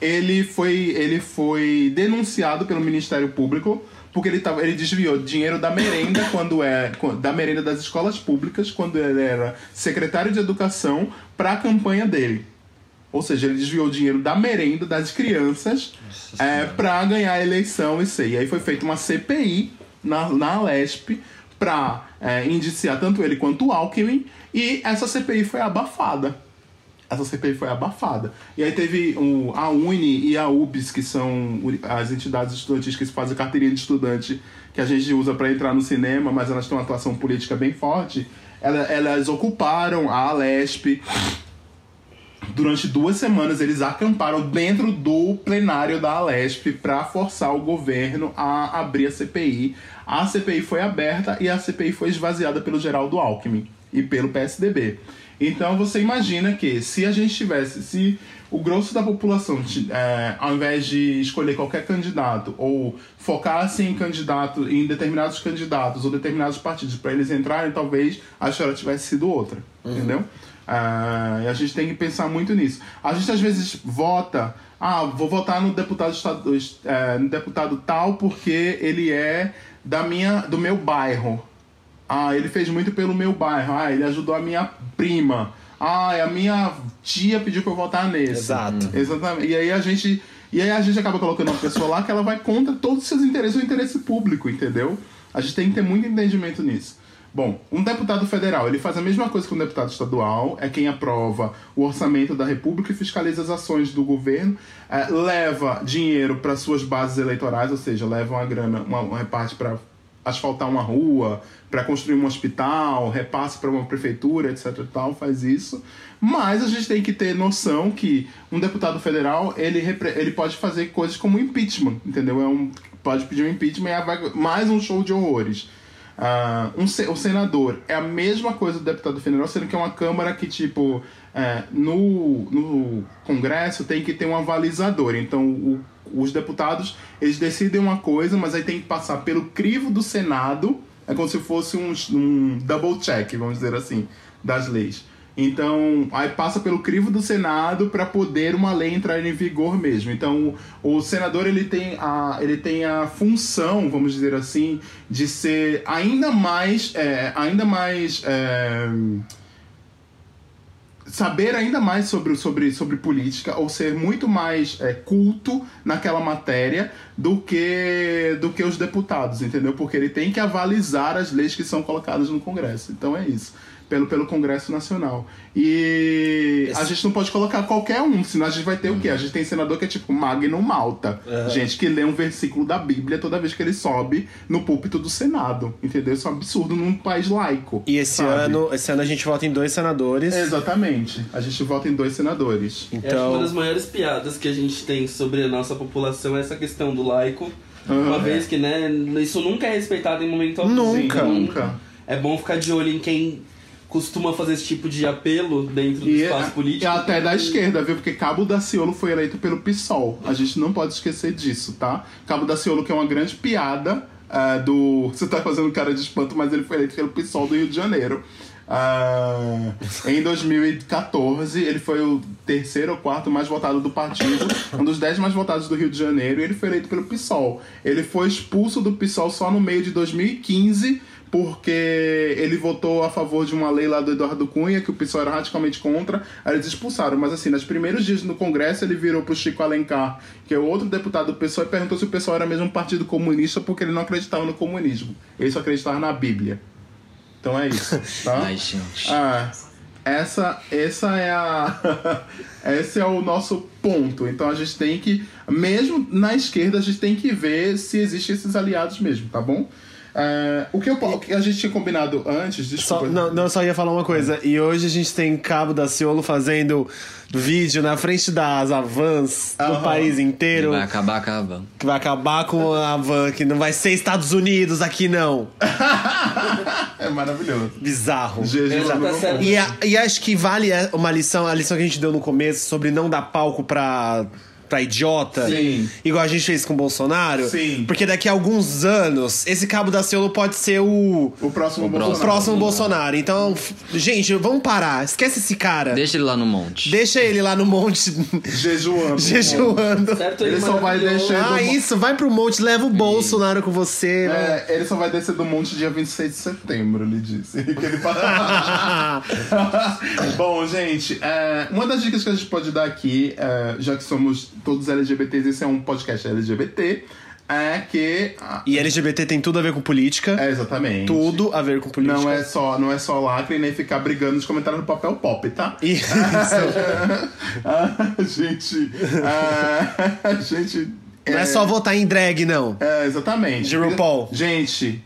ele, foi, ele foi denunciado pelo Ministério Público porque ele, tava, ele desviou dinheiro da merenda quando é da merenda das escolas públicas quando ele era secretário de educação para a campanha dele. Ou seja, ele desviou dinheiro da merenda das crianças é, para ganhar a eleição e sei. E aí foi feita uma CPI na, na Alesp para é, indiciar tanto ele quanto o Alckmin e essa CPI foi abafada. Essa CPI foi abafada. E aí teve o, a Uni e a UBS, que são as entidades estudantis que fazem carteirinha de estudante que a gente usa para entrar no cinema, mas elas têm uma atuação política bem forte. Elas, elas ocuparam a Alesp, durante duas semanas eles acamparam dentro do plenário da Alesp para forçar o governo a abrir a CPI. A CPI foi aberta e a CPI foi esvaziada pelo Geraldo Alckmin e pelo PSDB. Então você imagina que se a gente tivesse, se o grosso da população, é, ao invés de escolher qualquer candidato ou focasse em candidato, em determinados candidatos ou determinados partidos para eles entrarem, talvez a história tivesse sido outra, entendeu? Ah, e a gente tem que pensar muito nisso. A gente às vezes vota, ah, vou votar no deputado, estadu- é, no deputado tal porque ele é da minha, do meu bairro. Ah, ele fez muito pelo meu bairro. Ah, ele ajudou a minha prima. Ah, a minha tia pediu pra eu votar nesse. Exato. Exatamente. E aí a gente. E aí a gente acaba colocando uma pessoa lá que ela vai contra todos os seus interesses, o interesse público, entendeu? A gente tem que ter muito entendimento nisso. Bom, um deputado federal, ele faz a mesma coisa que um deputado estadual, é quem aprova o orçamento da República e fiscaliza as ações do governo, eh, leva dinheiro para suas bases eleitorais, ou seja, leva uma grana, uma, uma reparte para asfaltar uma rua, para construir um hospital, repasse para uma prefeitura, etc tal, faz isso. Mas a gente tem que ter noção que um deputado federal, ele, ele pode fazer coisas como impeachment, entendeu? É um, pode pedir um impeachment e vai mais um show de horrores. Ah, um, o senador é a mesma coisa do deputado federal, sendo que é uma Câmara que, tipo, é, no, no Congresso tem que ter um avalizador. Então, o- os deputados, eles decidem uma coisa, mas aí tem que passar pelo crivo do Senado, é como se fosse um, um double check, vamos dizer assim, das leis. Então, aí passa pelo crivo do Senado para poder uma lei entrar em vigor mesmo. Então, o, senador ele tem, a, ele tem a função, vamos dizer assim, de ser ainda mais, é, ainda mais é, saber ainda mais sobre, sobre, sobre política ou ser muito mais é, culto naquela matéria do que do que os deputados, entendeu? Porque ele tem que avalizar as leis que são colocadas no Congresso. Então é isso. Pelo, pelo Congresso Nacional. E a gente não pode colocar qualquer um, senão a gente vai ter o quê? A gente tem senador que é tipo Magno Malta. Gente que lê um versículo da Bíblia toda vez que ele sobe no púlpito do Senado. Entendeu? Isso é um absurdo num país laico. E esse sabe? ano, esse ano a gente vota em dois senadores. Exatamente. A gente vota em dois senadores. Que uma Então, das maiores piadas que a gente tem sobre a nossa população é essa questão do laico. Aham. Uma vez que, né, isso nunca é respeitado em momento algum. Nunca. Sim, nunca. É bom ficar de olho em quem costuma fazer esse tipo de apelo dentro do E, espaço político. e até da esquerda, viu? Porque Cabo Daciolo foi eleito pelo PSOL. A gente não pode esquecer disso, tá? Cabo Daciolo, que é uma grande piada ah, do. Você tá fazendo cara de espanto, mas ele foi eleito pelo PSOL do Rio de Janeiro. Ah, em 2014, ele foi o terceiro ou quarto mais votado do partido, um dos dez mais votados do Rio de Janeiro, e ele foi eleito pelo PSOL. Ele foi expulso do PSOL só no meio de 2015, porque ele votou a favor de uma lei lá do Eduardo Cunha, que o PSOL era radicalmente contra, aí eles expulsaram. Mas assim, nos primeiros dias no Congresso, ele virou pro Chico Alencar, que é outro deputado do PSOL, e perguntou se o PSOL era mesmo um partido comunista, porque ele não acreditava no comunismo. Ele só acreditava na Bíblia. Então é isso, tá? Ai, gente. Ah, essa, essa é a. Esse é o nosso ponto. Então a gente tem que, mesmo na esquerda, a gente tem que ver se existem esses aliados mesmo, tá bom? É, o, que eu, o que a gente tinha combinado antes, só, desculpa. não, não, só ia falar uma coisa. E hoje a gente tem Cabo da Ciolo fazendo vídeo na frente das Avans do Aham. país inteiro. Vai acabar com a van. Que vai acabar com a van, que não vai ser Estados Unidos aqui, não. é maravilhoso. Bizarro. No tá. E, a- e acho que vale uma lição, a lição que a gente deu no começo sobre não dar palco pra, pra idiota. Sim. Igual a gente fez com o Bolsonaro. Sim. Porque daqui a alguns anos, esse cabo da Ciolo pode ser o, O próximo O o Bolsonaro. próximo Bolsonaro. Então, gente, vamos parar. Esquece esse cara. Deixa ele lá no monte. Deixa ele lá no monte Jejuando. jejuando. Certo? Ele só vai deixar- Ah, do isso, vai pro monte, leva o Bolsonaro com você. né? É, ele só vai descer do monte dia 26 de setembro, ele disse. Que ele Bom, gente, é, uma das dicas que a gente pode dar aqui, é, já que somos todos LGBTs, esse é um podcast LGBT, é que. E LGBT tem tudo a ver com política. É, exatamente. Tudo a ver com política. Não é, só, não é só lacre nem ficar brigando nos comentários do papel pop, tá? Isso. Ah, gente. ah, gente. Não é só votar em drag, não. É, exatamente. De RuPaul. Gente,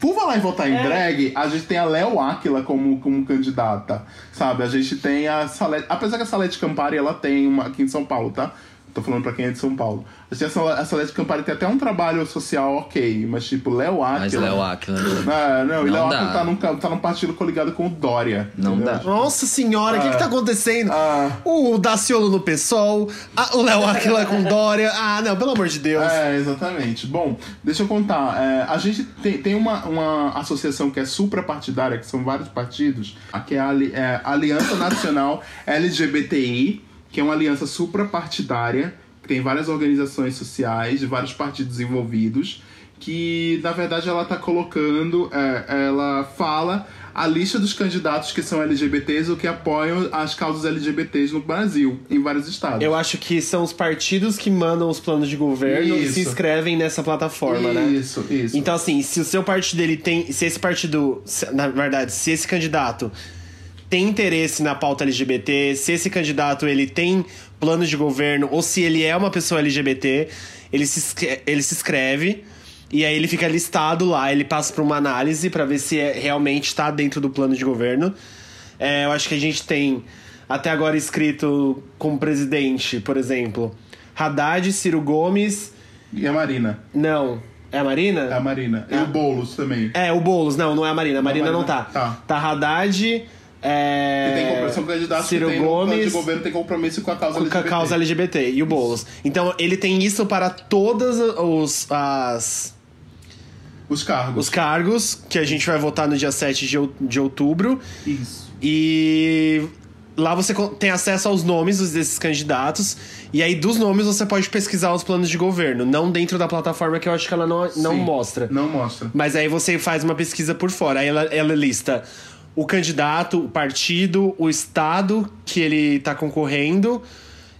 por falar em votar em drag, a gente tem a Léo Aquila como, como candidata, sabe? A gente tem a Salete... Apesar que a Salete Campari, ela tem uma aqui em São Paulo, tá? Tô falando pra quem é de São Paulo. A gente tem a Sal- a Salete Campari tem até um trabalho social ok, mas tipo, Léo Aquila... Mas Léo Aquila. Ah, não, e Não Léo dá. Aquila tá num, tá num partido coligado com o Dória. Não entendeu? dá. Nossa senhora, o que, que tá acontecendo? Ah. O Daciolo no PSOL, a- o Léo Aquila com Dória. Ah, não, pelo amor de Deus. É, exatamente. Bom, deixa eu contar. É, a gente tem, tem uma, uma associação que é suprapartidária, que são vários partidos, a que é a é a Aliança Nacional LGBTI, que é uma aliança suprapartidária, que tem várias organizações sociais, de vários partidos envolvidos, que na verdade ela está colocando, é, ela fala a lista dos candidatos que são LGBTs ou que apoiam as causas LGBTs no Brasil, em vários estados. Eu acho que são os partidos que mandam os planos de governo e Isso. se inscrevem nessa plataforma, né? Isso, isso. Então, assim, se o seu partido ele tem. Se esse partido. Na verdade, se esse candidato tem interesse na pauta LGBT, se esse candidato ele tem plano de governo, ou se ele é uma pessoa LGBT, ele se, ele se inscreve. E aí ele fica listado lá, ele passa por uma análise pra ver se é, realmente está dentro do plano de governo. É, eu acho que a gente tem até agora escrito como presidente, por exemplo, Haddad, Ciro Gomes. E a Marina. Não. É a Marina? É a Marina. E Ah. o Boulos também. É, o Boulos, não, não é a Marina. A Marina Marina- não tá. tá. Tá Haddad, é. Que tem compromisso, são candidatos Ciro que tem de Gomes governo tem compromisso com a causa com a LGBT. causa LGBT e o Boulos. Então ele tem isso para todas os, as, Os cargos. os cargos que a gente vai votar no dia 7 de, de outubro. Isso. E lá você tem acesso aos nomes desses candidatos. E aí, dos nomes, você pode pesquisar os planos de governo. Não dentro da plataforma que eu acho que ela não, não Sim. mostra. Não mostra. Mas aí você faz uma pesquisa por fora. Aí ela, ela lista o candidato, o partido, o estado que ele tá concorrendo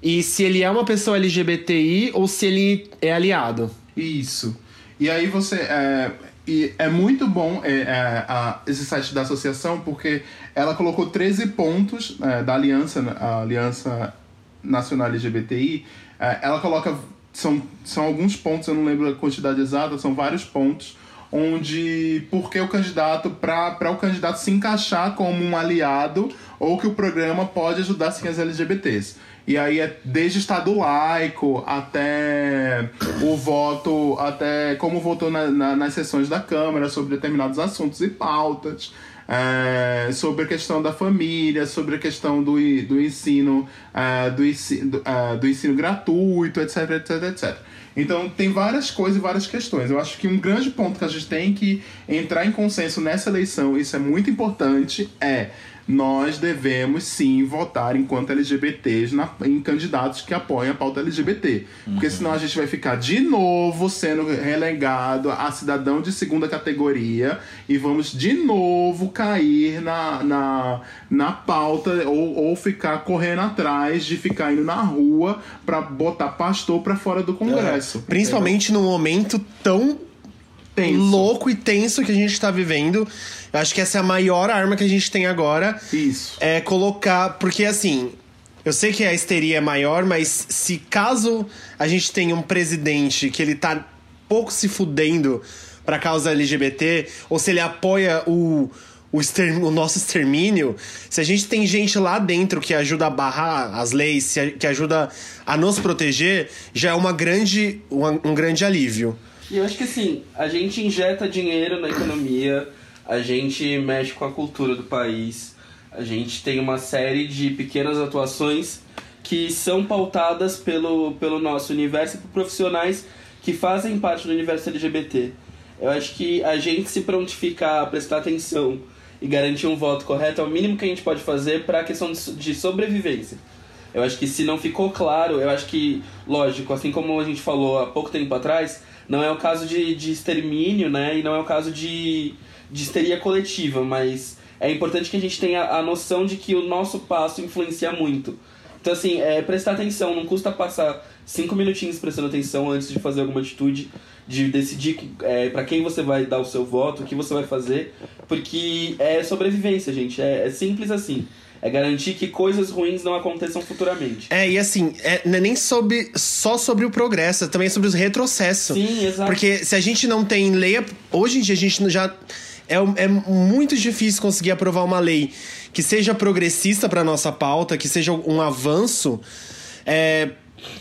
e se ele é uma pessoa LGBTI ou se ele é aliado. Isso. E aí você. É, e é muito bom é, é, a, esse site da associação porque ela colocou 13 pontos é, da aliança, a Aliança Nacional LGBTI. É, ela coloca. São, são alguns pontos, eu não lembro a quantidade exata, são vários pontos onde porque o candidato para o candidato se encaixar como um aliado ou que o programa pode ajudar sim as LGBTs. E aí é desde estado laico até o voto, até como votou na, na, nas sessões da Câmara sobre determinados assuntos e pautas. É, sobre a questão da família, sobre a questão do, do ensino, é, do, ensino é, do ensino gratuito, etc, etc, etc. Então tem várias coisas e várias questões. Eu acho que um grande ponto que a gente tem que entrar em consenso nessa eleição, isso é muito importante, é nós devemos sim votar enquanto LGBTs na, em candidatos que apoiam a pauta LGBT. Uhum. Porque senão a gente vai ficar de novo sendo relegado a cidadão de segunda categoria e vamos de novo cair na, na, na pauta ou, ou ficar correndo atrás de ficar indo na rua para botar pastor para fora do Congresso. É. Principalmente entendeu? num momento tão tenso. louco e tenso que a gente tá vivendo. Eu acho que essa é a maior arma que a gente tem agora. Isso. É colocar. Porque assim. Eu sei que a histeria é maior, mas se caso a gente tenha um presidente que ele tá pouco se fudendo pra causa LGBT, ou se ele apoia o, o, o, nosso extermínio, se a gente tem gente lá dentro que ajuda a barrar as leis, que ajuda a nos proteger, já é uma grande, um, um grande alívio. E eu acho que assim, a gente injeta dinheiro na economia, a gente mexe com a cultura do país, a gente tem uma série de pequenas atuações que são pautadas pelo, pelo nosso universo e por profissionais que fazem parte do universo LGBT. Eu acho que a gente se prontificar a prestar atenção e garantir um voto correto é o mínimo que a gente pode fazer para a questão de sobrevivência. Eu acho que se não ficou claro, eu acho que, lógico, assim como a gente falou há pouco tempo atrás, não é o caso de, de extermínio, né? E não é o caso de, de histeria coletiva, mas é importante que a gente tenha a noção de que o nosso passo influencia muito. Então, assim, é, prestar atenção, não custa passar cinco minutinhos prestando atenção antes de fazer alguma atitude, de decidir é, para quem você vai dar o seu voto, o que você vai fazer, porque é sobrevivência, gente. É, é simples assim. É garantir que coisas ruins não aconteçam futuramente. É, e assim, é, não é nem sobre, só sobre o progresso, é também sobre os retrocessos. Sim, exato. Porque se a gente não tem lei. Hoje em dia a gente já. É, é muito difícil conseguir aprovar uma lei que seja progressista para nossa pauta, que seja um avanço. É,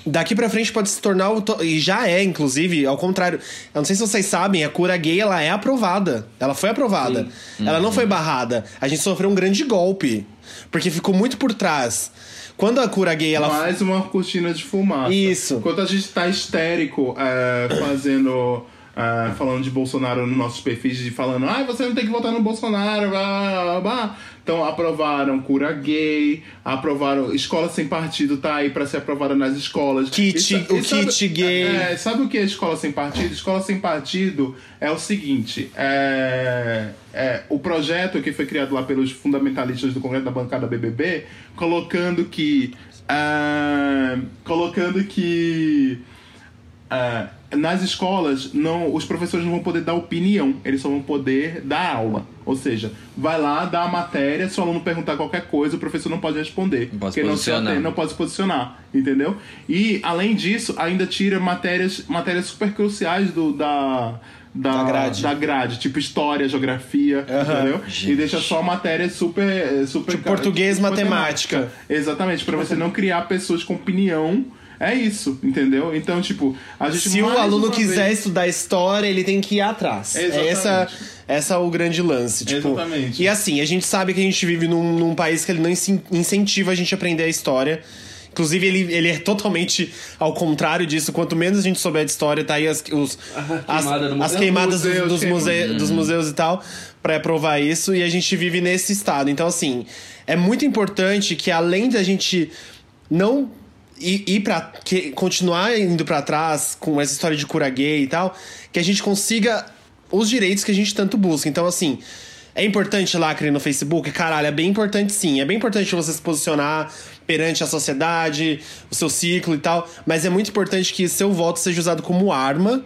daqui para frente pode se tornar e já é inclusive ao contrário eu não sei se vocês sabem a cura gay ela é aprovada ela foi aprovada Sim. ela uhum. não foi barrada a gente sofreu um grande golpe porque ficou muito por trás. Quando a cura gay, ela. Mais uma cortina de fumaça. Isso. Enquanto a gente tá histérico é, fazendo. É, falando de Bolsonaro nos nossos perfis, de falando, ah, você não tem que votar no Bolsonaro, blá, blá, blá. Então aprovaram cura gay, aprovaram escola sem partido tá aí para ser aprovada nas escolas. Kit, e, o e sabe, kit gay. É, sabe o que é escola sem partido? Escola sem partido é o seguinte, é, é, o projeto que foi criado lá pelos fundamentalistas do Congresso da bancada BBB, colocando que é, colocando que é, nas escolas, não, os professores não vão poder dar opinião, eles só vão poder dar aula. Ou seja, vai lá, dá a matéria, se o aluno perguntar qualquer coisa, o professor não pode responder. Não pode porque não, se atende, não pode se posicionar, entendeu? E, além disso, ainda tira matérias, matérias super cruciais do, da, da, da, grade. da grade, tipo história, geografia, uhum. entendeu? Gente. E deixa só matéria super. super tipo português, tipo, matemática. matemática. Exatamente, para você não criar pessoas com opinião é isso, entendeu? Então, tipo, a gente Se o aluno quiser vez... estudar história, ele tem que ir atrás. É Exatamente. Essa, essa é o grande lance. Tipo, Exatamente. E assim, a gente sabe que a gente vive num, num país que ele não incentiva a gente a aprender a história. Inclusive, ele, ele é totalmente ao contrário disso. Quanto menos a gente souber de história, tá aí as, os, as, as queimadas dos, dos, muse, dos museus e tal, para provar isso. E a gente vive nesse estado. Então, assim, é muito importante que além da gente não ir, ir para continuar indo para trás com essa história de cura gay e tal, que a gente consiga os direitos que a gente tanto busca. Então, assim, É importante lacre no Facebook? Caralho, é bem importante sim. É bem importante você se posicionar perante a sociedade, o seu ciclo e tal. Mas é muito importante que seu voto seja usado como arma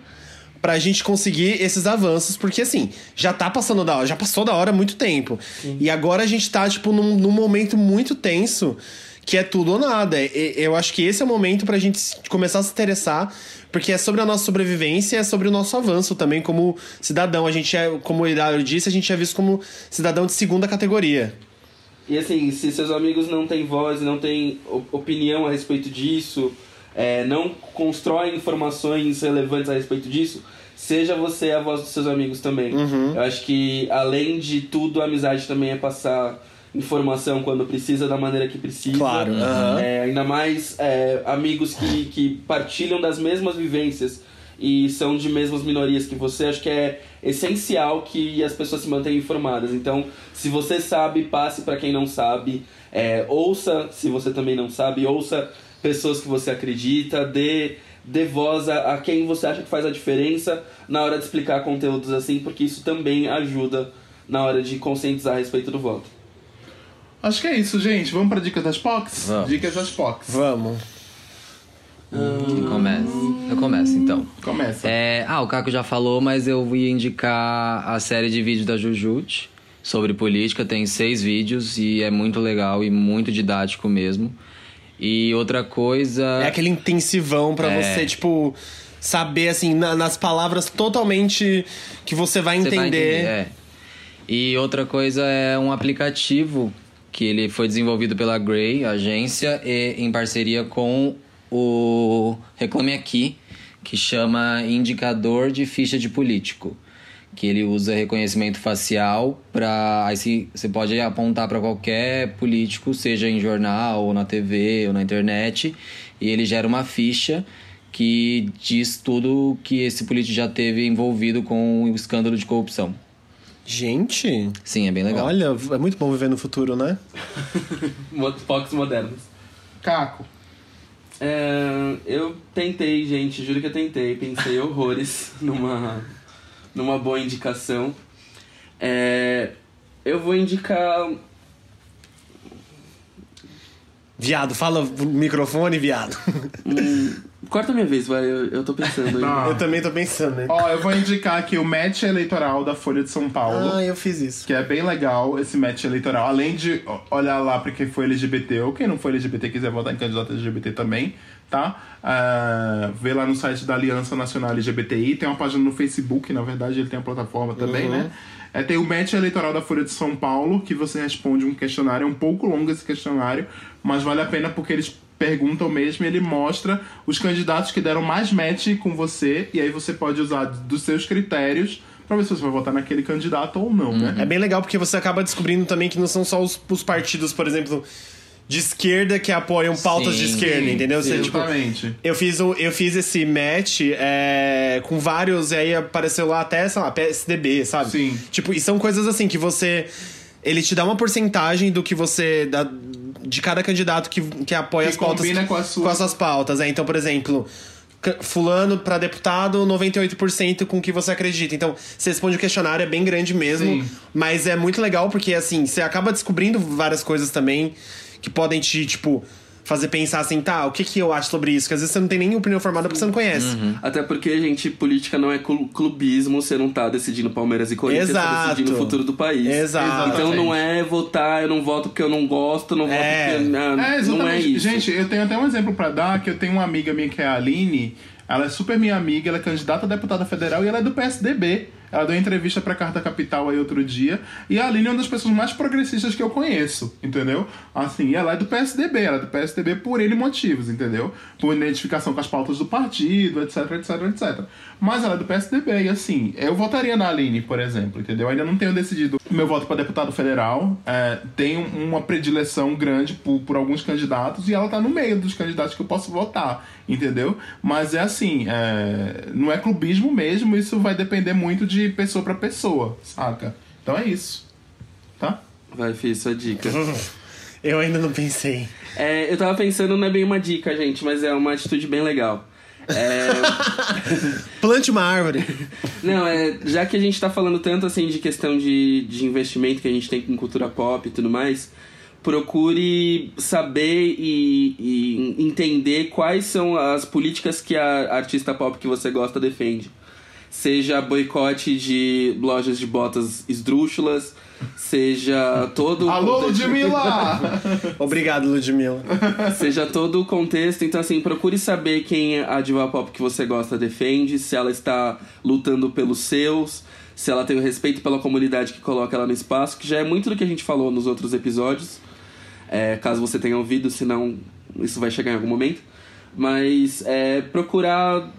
pra gente conseguir esses avanços, porque assim, já tá passando da hora, já passou da hora há muito tempo. E agora a gente tá, tipo, num, num momento muito tenso, que é tudo ou nada. E- Eu acho que esse é o momento pra gente começar a se interessar, porque é sobre a nossa sobrevivência e é sobre o nosso avanço também como cidadão. A gente é, como o Hilário disse, a gente é visto como cidadão de segunda categoria. E assim, se seus amigos não têm voz, não têm opinião a respeito disso, é, não constroem informações relevantes a respeito disso, seja você a voz dos seus amigos também. Eu acho que, além de tudo, a amizade também é passar informação quando precisa, da maneira que precisa. Claro, aham. É, ainda mais é, amigos que, que partilham das mesmas vivências e são de mesmas minorias que você, acho que é essencial que as pessoas se mantenham informadas. Então, se você sabe, passe para quem não sabe, é, ouça se você também não sabe, ouça pessoas que você acredita, dê, dê voz a, a quem você acha que faz a diferença na hora de explicar conteúdos assim, porque isso também ajuda na hora de conscientizar a respeito do voto. Acho que é isso, gente. Vamos pra dicas das POCs? Vamos. Dicas das POCs. Vamos. Quem começa? Eu começo então. Começa. É, ah, o Caco já falou, mas eu ia indicar a série de vídeos da Jujute sobre política. Tem seis vídeos e é muito legal e muito didático mesmo. E outra coisa. É aquele intensivão pra É. você, tipo, saber, assim, na- nas palavras totalmente que você vai Você entender. vai entender, é. E outra coisa é um aplicativo que ele foi desenvolvido pela Grey, agência, e em parceria com o Reclame Aqui, que chama Indicador de Ficha de Político. Que ele usa reconhecimento facial para aí você pode apontar para qualquer político, seja em jornal, ou na TV, ou na internet, e ele gera uma ficha que diz tudo que esse político já teve envolvido com o escândalo de corrupção. Gente, Sim, é bem legal. olha, é muito bom viver no futuro, né? Fox modernos. Caco. É, eu tentei, gente, juro que eu tentei. Pensei horrores numa, numa boa indicação. É, eu vou indicar. Viado, fala o microfone, viado. hum, corta minha vez, vai, eu, eu tô pensando ainda. Tá. Eu também tô pensando, né? Ó, eu vou indicar aqui o match eleitoral da Folha de São Paulo. Ah, eu fiz isso. Que é bem legal esse match eleitoral. Além de olhar lá pra quem foi LGBT ou quem não foi LGBT quiser votar em candidato LGBT também, tá? Ah, vê lá no site da Aliança Nacional LGBTI. Tem uma página no Facebook, na verdade, ele tem uma plataforma também, né? É, tem o match eleitoral da Folha de São Paulo, que você responde um questionário. É um pouco longo esse questionário, mas vale a pena porque eles perguntam mesmo e ele mostra os candidatos que deram mais match com você. E aí você pode usar dos seus critérios pra ver se você vai votar naquele candidato ou não, né? É bem legal porque você acaba descobrindo também que não são só os, os partidos, por exemplo, de esquerda que apoiam pautas de Sim, esquerda, Sim, entendeu? Você, tipo, Exatamente. eu fiz, o, eu fiz esse match é, com vários, e aí apareceu lá até, sei lá, PSDB, sabe? Sim. Tipo, e são coisas assim que você. Ele te dá uma porcentagem do que você. Da, de cada candidato que, que apoia Que as pautas. combina com sua- com as suas pautas. É, então, por exemplo. Fulano pra deputado, 98% com o que você acredita. Então, você responde o questionário, é bem grande mesmo. Sim. Mas é muito legal porque, assim, você acaba descobrindo várias coisas também que podem te, tipo, fazer pensar assim, tá, o que que eu acho sobre isso? Porque às vezes você não tem nem opinião formada porque você não conhece. Até porque, gente, política não é clu- clubismo, você não tá decidindo Palmeiras e Corinthians, você tá Exato. decidindo o futuro do país. Exato. Então não é votar, eu não voto porque eu não gosto, não voto É. porque. ah, É, não é exatamente. isso. Gente, eu tenho até um exemplo pra dar, que eu tenho uma amiga minha que é a Aline, ela é super minha amiga, ela é candidata a deputada federal e ela é do PSDB. Ela deu entrevista pra Carta Capital aí outro dia. E a Aline é uma das pessoas mais progressistas que eu conheço, entendeu? Assim, ela é do PSDB, ela é do PSDB por N motivos, entendeu? Por identificação com as pautas do partido, etc, etc, etc. Mas ela é do PSDB, e assim, eu votaria na Aline, por exemplo, entendeu? Eu ainda não tenho decidido meu voto pra deputado federal. É, tenho uma predileção grande por, por alguns candidatos e ela tá no meio dos candidatos que eu posso votar, entendeu? Mas é assim, é, não é clubismo mesmo, isso vai depender muito de pessoa pra pessoa, saca? Então é isso, tá? Vai, fiz sua dica. Eu ainda não pensei. É, eu tava pensando, não é bem uma dica, gente, mas é uma atitude bem legal. Plante uma árvore. Não, é, já que a gente tá falando tanto assim de questão de, de investimento que a gente tem com cultura pop e tudo mais, procure saber e, e entender quais são as políticas que a artista pop que você gosta defende. Seja boicote de lojas de botas esdrúxulas, seja todo o Alô, contexto- Ludmilla! Obrigado, Ludmilla. Seja todo o contexto. Então, assim, procure saber quem a diva pop que você gosta defende, se ela está lutando pelos seus, se ela tem o respeito pela comunidade que coloca ela no espaço, que já é muito do que a gente falou nos outros episódios. É, caso você tenha ouvido, senão isso vai chegar em algum momento. Mas é, procurar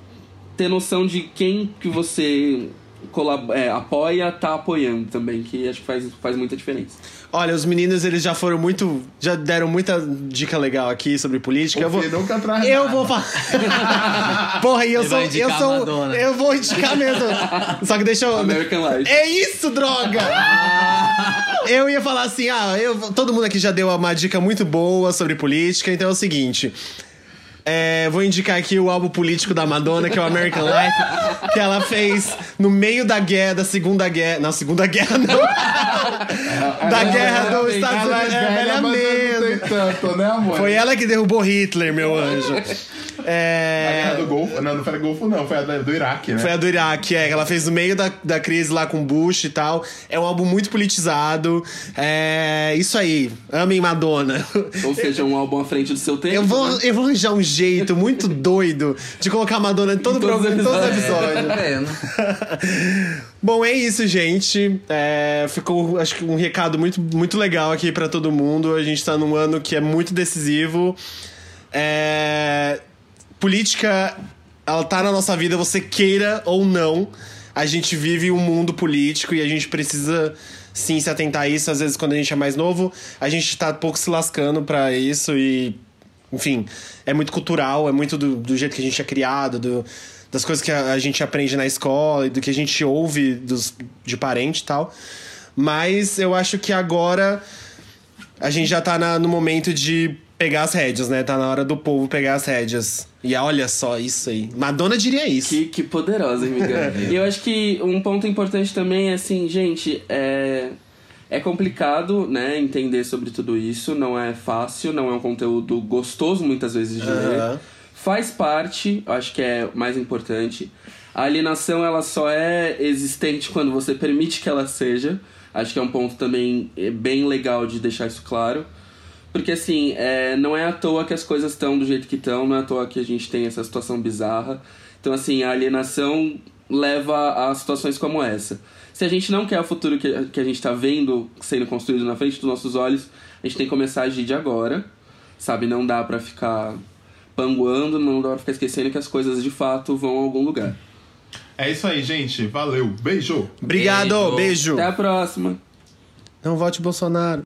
ter noção de quem que você colab é, apoia, tá apoiando também, que acho que faz, faz muita diferença. Olha, os meninos, eles já foram muito. Já deram muita dica legal aqui sobre política. Eu vou. Nunca traz Eu nada. vou falar. Porra, e eu Ele sou. Eu sou. Madonna. Eu vou indicar mesmo. Só que deixa eu. American Life. É isso, droga! Eu ia falar assim, ah, eu, todo mundo aqui já deu uma dica muito boa sobre política, então é o seguinte. É, vou indicar aqui o álbum político da Madonna, que é o American Life, que ela fez no meio da guerra, da Segunda Guerra. Não, Segunda Guerra não. da guerra dos Estados Ela é Unidos. É, velha, mesmo. tanto, né, amor? Foi ela que derrubou Hitler, meu anjo. A É. guerra do Golfo. Não, não foi a Golfo, não. Foi a do Iraque, né? Foi a do Iraque, é, que ela fez no meio da, da crise lá com Bush e tal. É um álbum muito politizado. É. Isso aí. Amem Madonna. Ou seja, um álbum à frente do seu tempo. Eu vou, né? eu vou arranjar um jeito muito doido de colocar a Madonna em todo os programa, em todos os episódios. episódios. Vendo? Bom, é isso, gente. É, ficou, acho que um recado muito, muito legal aqui pra todo mundo. A gente tá num ano que é muito decisivo. É, política, ela tá na nossa vida, você queira ou não. A gente vive um mundo político e a gente precisa sim se atentar a isso. Às vezes, quando a gente é mais novo, a gente tá pouco se lascando pra isso e enfim, é muito cultural, é muito do, do jeito que a gente é criado, do- das coisas que a, a gente aprende na escola e do que a gente ouve dos, de parente e tal. Mas eu acho que agora a gente já tá na- no momento de pegar as rédeas, né? Tá na hora do povo pegar as rédeas. E olha só isso aí. Madonna diria isso. Que, que poderosa, amiga. e eu acho que um ponto importante também é assim, gente, é. É complicado, né, entender sobre tudo isso, não é fácil, não é um conteúdo gostoso muitas vezes de ler. Faz parte, acho que é o mais importante. A alienação, ela só é existente quando você permite que ela seja. Acho que é um ponto também é, bem legal de deixar isso claro. Porque, assim, é, não é à toa que as coisas estão do jeito que estão, não é à toa que a gente tem essa situação bizarra. Então, assim, a alienação leva a situações como essa. Se a gente não quer o futuro que, que a gente tá vendo sendo construído na frente dos nossos olhos, a gente tem que começar a agir de agora. Sabe? Não dá pra ficar panguando, não dá pra ficar esquecendo que as coisas de fato vão a algum lugar. É isso aí, gente. Valeu. Beijo. Obrigado, Beijo. beijo. Até a próxima! Não vote Bolsonaro.